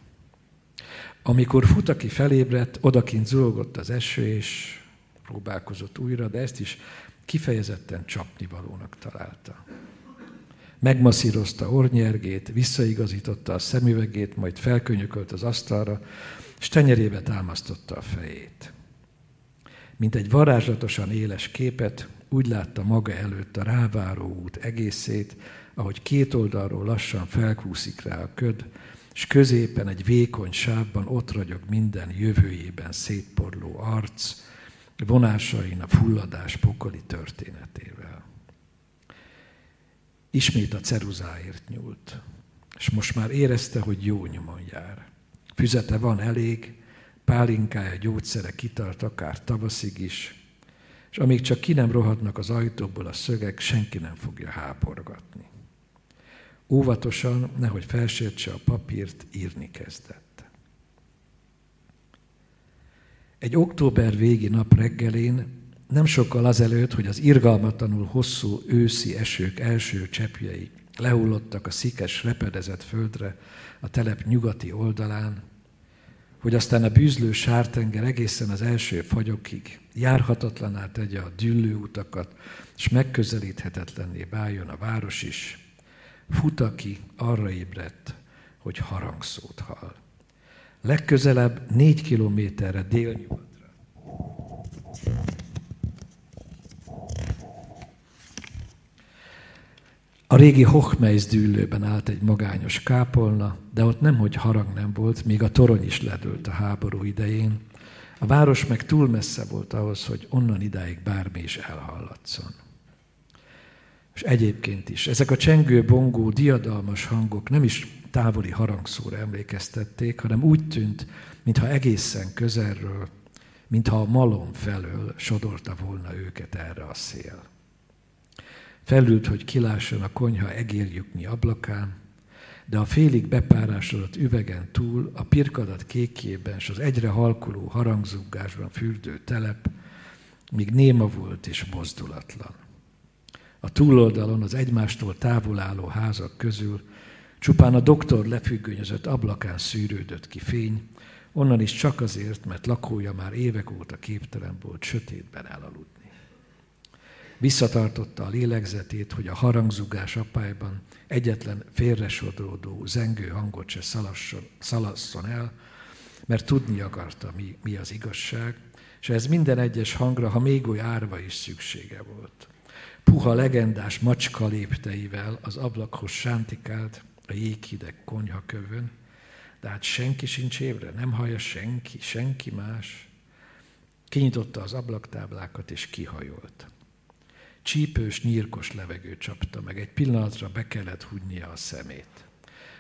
C: Amikor Futaki felébredt, odakint zúgott az eső, és próbálkozott újra, de ezt is kifejezetten csapnivalónak találta. Megmasszírozta ornyergét, visszaigazította a szemüvegét, majd felkönyökölt az asztalra, és tenyerébe támasztotta a fejét. Mint egy varázslatosan éles képet, úgy látta maga előtt a ráváró út egészét, ahogy két oldalról lassan felkúszik rá a köd, és középen egy vékony sávban ott ragyog minden jövőjében szétporló arc, vonásain a fulladás pokoli történetével. Ismét a ceruzáért nyúlt, és most már érezte, hogy jó nyomon jár. Füzete van elég, pálinkája, gyógyszere kitart akár tavaszig is, és amíg csak ki nem rohadnak az ajtóból a szögek, senki nem fogja háborgatni. Óvatosan, nehogy felsértse a papírt, írni kezdett. Egy október végi nap reggelén, nem sokkal azelőtt, hogy az irgalmatlanul hosszú őszi esők első cseppjei lehullottak a szikes, repedezett földre a telep nyugati oldalán, hogy aztán a bűzlő sártenger egészen az első fagyokig járhatatlaná tegye a düllő utakat, és megközelíthetetlenné váljon a város is, Futaki arra ébredt, hogy harangszót hall. Legközelebb négy kilométerre délnyugatra. A régi Hochmeis dűlőben állt egy magányos kápolna, de ott nemhogy harang nem volt, még a torony is ledőlt a háború idején. A város meg túl messze volt ahhoz, hogy onnan idáig bármi is elhallatszon és egyébként is. Ezek a csengő, bongó, diadalmas hangok nem is távoli harangszóra emlékeztették, hanem úgy tűnt, mintha egészen közelről, mintha a malom felől sodorta volna őket erre a szél. Felült, hogy kilásson a konyha egérjüknyi ablakán, de a félig bepárásodott üvegen túl, a pirkadat kékjében és az egyre halkuló harangzúgásban fürdő telep, míg néma volt és mozdulatlan. A túloldalon az egymástól távol álló házak közül. Csupán a doktor lefüggönyözött ablakán szűrődött ki fény, onnan is csak azért, mert lakója már évek óta képtelen volt sötétben elaludni. Visszatartotta a lélegzetét, hogy a harangzugás apályban egyetlen félresodródó, zengő hangot se szalasson, szalasszon el, mert tudni akarta, mi, mi az igazság, és ez minden egyes hangra, ha még oly árva is szüksége volt puha legendás macska lépteivel az ablakhoz sántikált a jéghideg konyhakövön, de hát senki sincs évre, nem hallja senki, senki más. Kinyitotta az ablaktáblákat és kihajolt. Csípős, nyírkos levegő csapta meg, egy pillanatra be kellett húgynia a szemét.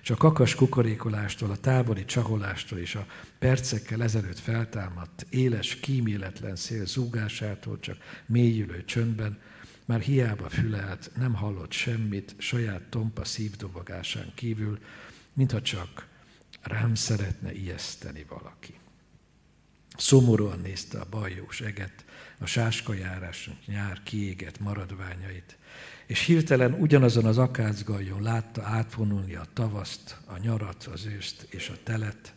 C: És a kakas kukorékolástól, a távoli csaholástól és a percekkel ezelőtt feltámadt, éles, kíméletlen szél zúgásától csak mélyülő csöndben már hiába fülelt, nem hallott semmit saját tompa szívdobogásán kívül, mintha csak rám szeretne ijeszteni valaki. Szomorúan nézte a bajós eget, a sáskajárás nyár kiégett maradványait, és hirtelen ugyanazon az akácgaljon látta átvonulni a tavaszt, a nyarat, az őszt és a telet,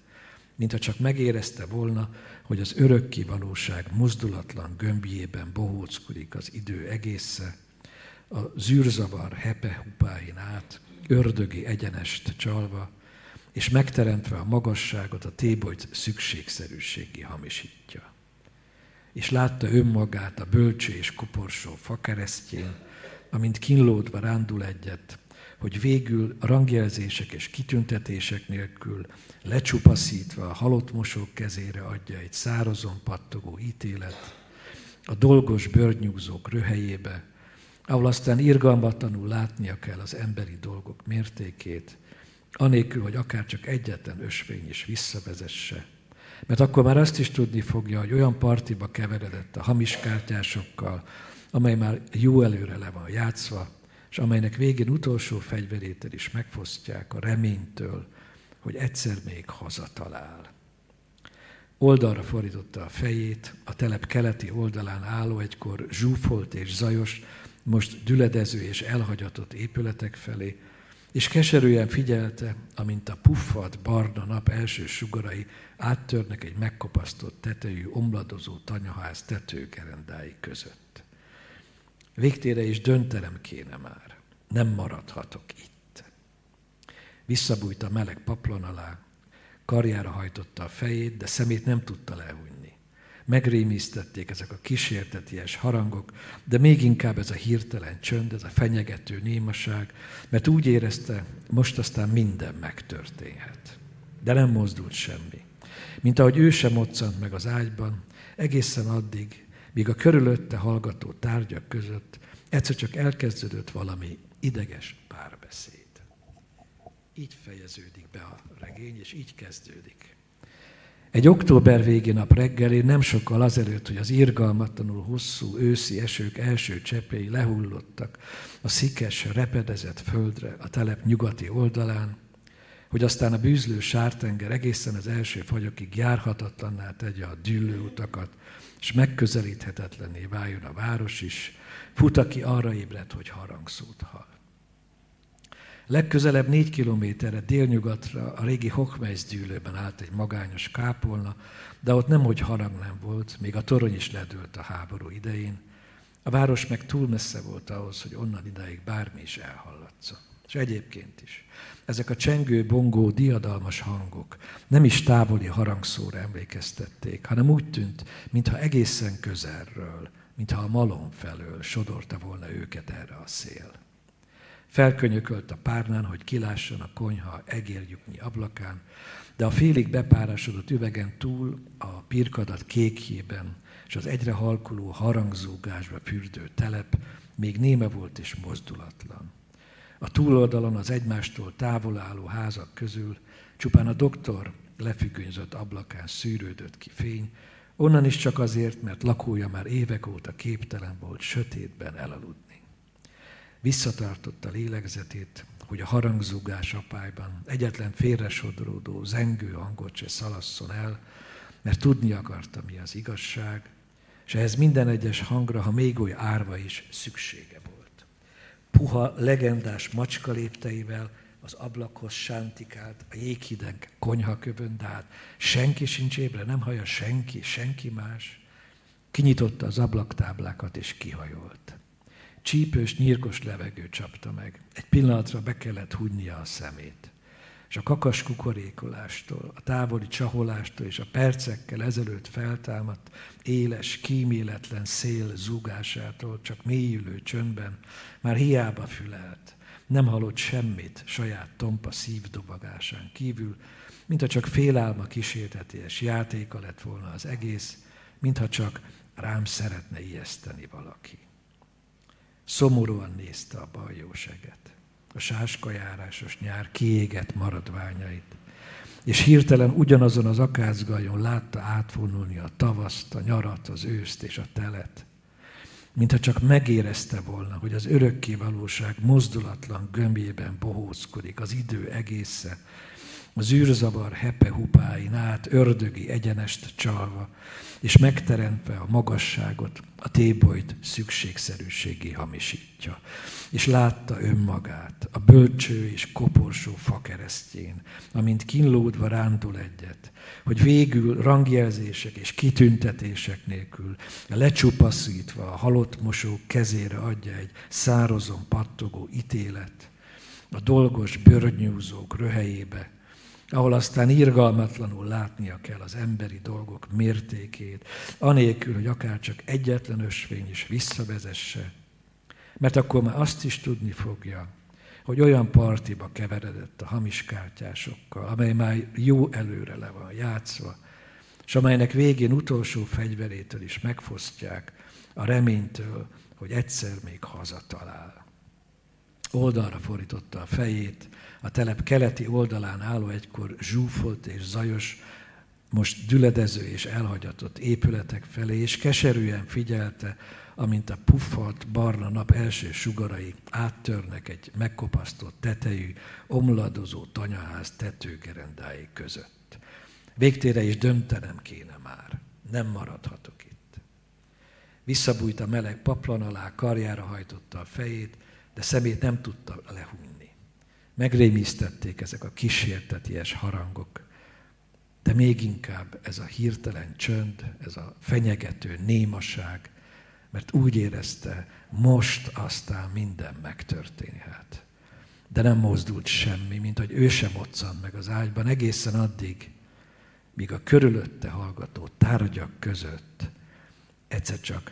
C: mintha csak megérezte volna, hogy az örökké valóság mozdulatlan gömbjében bohóckodik az idő egésze, a zűrzavar hepe hupáin át, ördögi egyenest csalva, és megteremtve a magasságot a tébolyt szükségszerűségi hamisítja. És látta önmagát a bölcső és koporsó fakeresztjén, amint kínlódva rándul egyet, hogy végül rangjelzések és kitüntetések nélkül lecsupaszítva a halott mosók kezére adja egy szárazon pattogó ítélet, a dolgos bőrnyúzók röhelyébe, ahol aztán irgalmatlanul látnia kell az emberi dolgok mértékét, anélkül, hogy akár csak egyetlen ösvény is visszavezesse. Mert akkor már azt is tudni fogja, hogy olyan partiba keveredett a hamis kártyásokkal, amely már jó előre le van játszva, és amelynek végén utolsó fegyverétel is megfosztják a reménytől, hogy egyszer még hazatalál. Oldalra fordította a fejét, a telep keleti oldalán álló egykor zsúfolt és zajos, most düledező és elhagyatott épületek felé, és keserűen figyelte, amint a puffad barna nap első sugarai áttörnek egy megkopasztott tetejű, omladozó tanyaház tetőgerendái között. Végtére is döntenem kéne már. Nem maradhatok itt. Visszabújt a meleg paplon alá, karjára hajtotta a fejét, de szemét nem tudta lehújni. Megrémisztették ezek a kísérteties harangok, de még inkább ez a hirtelen csönd, ez a fenyegető némaság, mert úgy érezte, most aztán minden megtörténhet. De nem mozdult semmi. Mint ahogy ő sem moccant meg az ágyban, egészen addig, míg a körülötte hallgató tárgyak között egyszer csak elkezdődött valami ideges párbeszéd. Így fejeződik be a regény, és így kezdődik. Egy október végi nap reggelén nem sokkal azelőtt, hogy az irgalmatlanul hosszú őszi esők első cseppei lehullottak a szikes, repedezett földre a telep nyugati oldalán, hogy aztán a bűzlő sártenger egészen az első fagyokig járhatatlanná tegye a utakat, és megközelíthetetlenné váljon a város is, fut, aki arra ébredt, hogy harangszót hall. Legközelebb négy kilométerre délnyugatra a régi Hochmeisz dűlőben állt egy magányos kápolna, de ott nem, hogy harang nem volt, még a torony is ledőlt a háború idején. A város meg túl messze volt ahhoz, hogy onnan idáig bármi is elhallatsza. És egyébként is. Ezek a csengő, bongó, diadalmas hangok nem is távoli harangszóra emlékeztették, hanem úgy tűnt, mintha egészen közelről, mintha a malom felől sodorta volna őket erre a szél. Felkönyökölt a párnán, hogy kilásson a konyha egérjüknyi ablakán, de a félig bepárásodott üvegen túl a pirkadat kékjében és az egyre halkuló harangzúgásba fürdő telep még néme volt és mozdulatlan. A túloldalon az egymástól távol álló házak közül csupán a doktor lefüggönyzött ablakán szűrődött ki fény, onnan is csak azért, mert lakója már évek óta képtelen volt sötétben elaludni. Visszatartotta lélegzetét, hogy a harangzúgás apályban egyetlen félresodródó, zengő hangot se szalasszon el, mert tudni akarta, mi az igazság, és ehhez minden egyes hangra, ha még oly árva is, szüksége. Puha, legendás macska lépteivel az ablakhoz sántikált, a jéghideg konyhakövön, de hát senki sincs ébre, nem hallja senki, senki más. Kinyitotta az ablaktáblákat és kihajolt. Csípős, nyírkos levegő csapta meg. Egy pillanatra be kellett húgynia a szemét. És a kakas kukorékolástól, a távoli csaholástól és a percekkel ezelőtt feltámadt éles, kíméletlen szél zúgásától csak mélyülő csöndben már hiába fülelt nem hallott semmit saját tompa szívdobagásán kívül, mintha csak félálma kísértetés játéka lett volna az egész, mintha csak rám szeretne ijeszteni valaki. Szomorúan nézte a baljóseget, a sáskajárásos nyár kiégett maradványait, és hirtelen ugyanazon az akácgajon látta átvonulni a tavaszt, a nyarat, az őszt és a telet, mintha csak megérezte volna, hogy az örökké valóság mozdulatlan gömbjében bohózkodik az idő egésze, az űrzavar hupáin át ördögi egyenest csalva, és megteremtve a magasságot, a tébolyt szükségszerűségé hamisítja. És látta önmagát a bölcső és koporsó fakeresztjén, amint kínlódva rándul egyet, hogy végül rangjelzések és kitüntetések nélkül lecsupaszítva a halott mosók kezére adja egy szározon pattogó ítélet, a dolgos bőrnyúzók röhelyébe, ahol aztán irgalmatlanul látnia kell az emberi dolgok mértékét, anélkül, hogy akár csak egyetlen ösvény is visszavezesse, mert akkor már azt is tudni fogja, hogy olyan partiba keveredett a hamis kártyásokkal, amely már jó előre le van játszva, és amelynek végén utolsó fegyverétől is megfosztják a reménytől, hogy egyszer még hazatalál. Oldalra fordította a fejét, a telep keleti oldalán álló egykor zsúfolt és zajos, most düledező és elhagyatott épületek felé, és keserűen figyelte, amint a puffalt barna nap első sugarai áttörnek egy megkopasztott tetejű, omladozó tanyaház tetőgerendái között. Végtére is döntenem kéne már, nem maradhatok itt. Visszabújt a meleg paplan alá, karjára hajtotta a fejét, de szemét nem tudta lehújni. Megrémisztették ezek a kísérteties harangok, de még inkább ez a hirtelen csönd, ez a fenyegető némaság, mert úgy érezte, most aztán minden megtörténhet. De nem mozdult semmi, mint hogy ő sem moccant meg az ágyban egészen addig, míg a körülötte hallgató tárgyak között egyszer csak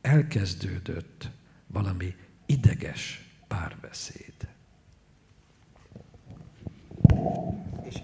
C: elkezdődött valami ideges párbeszéd. És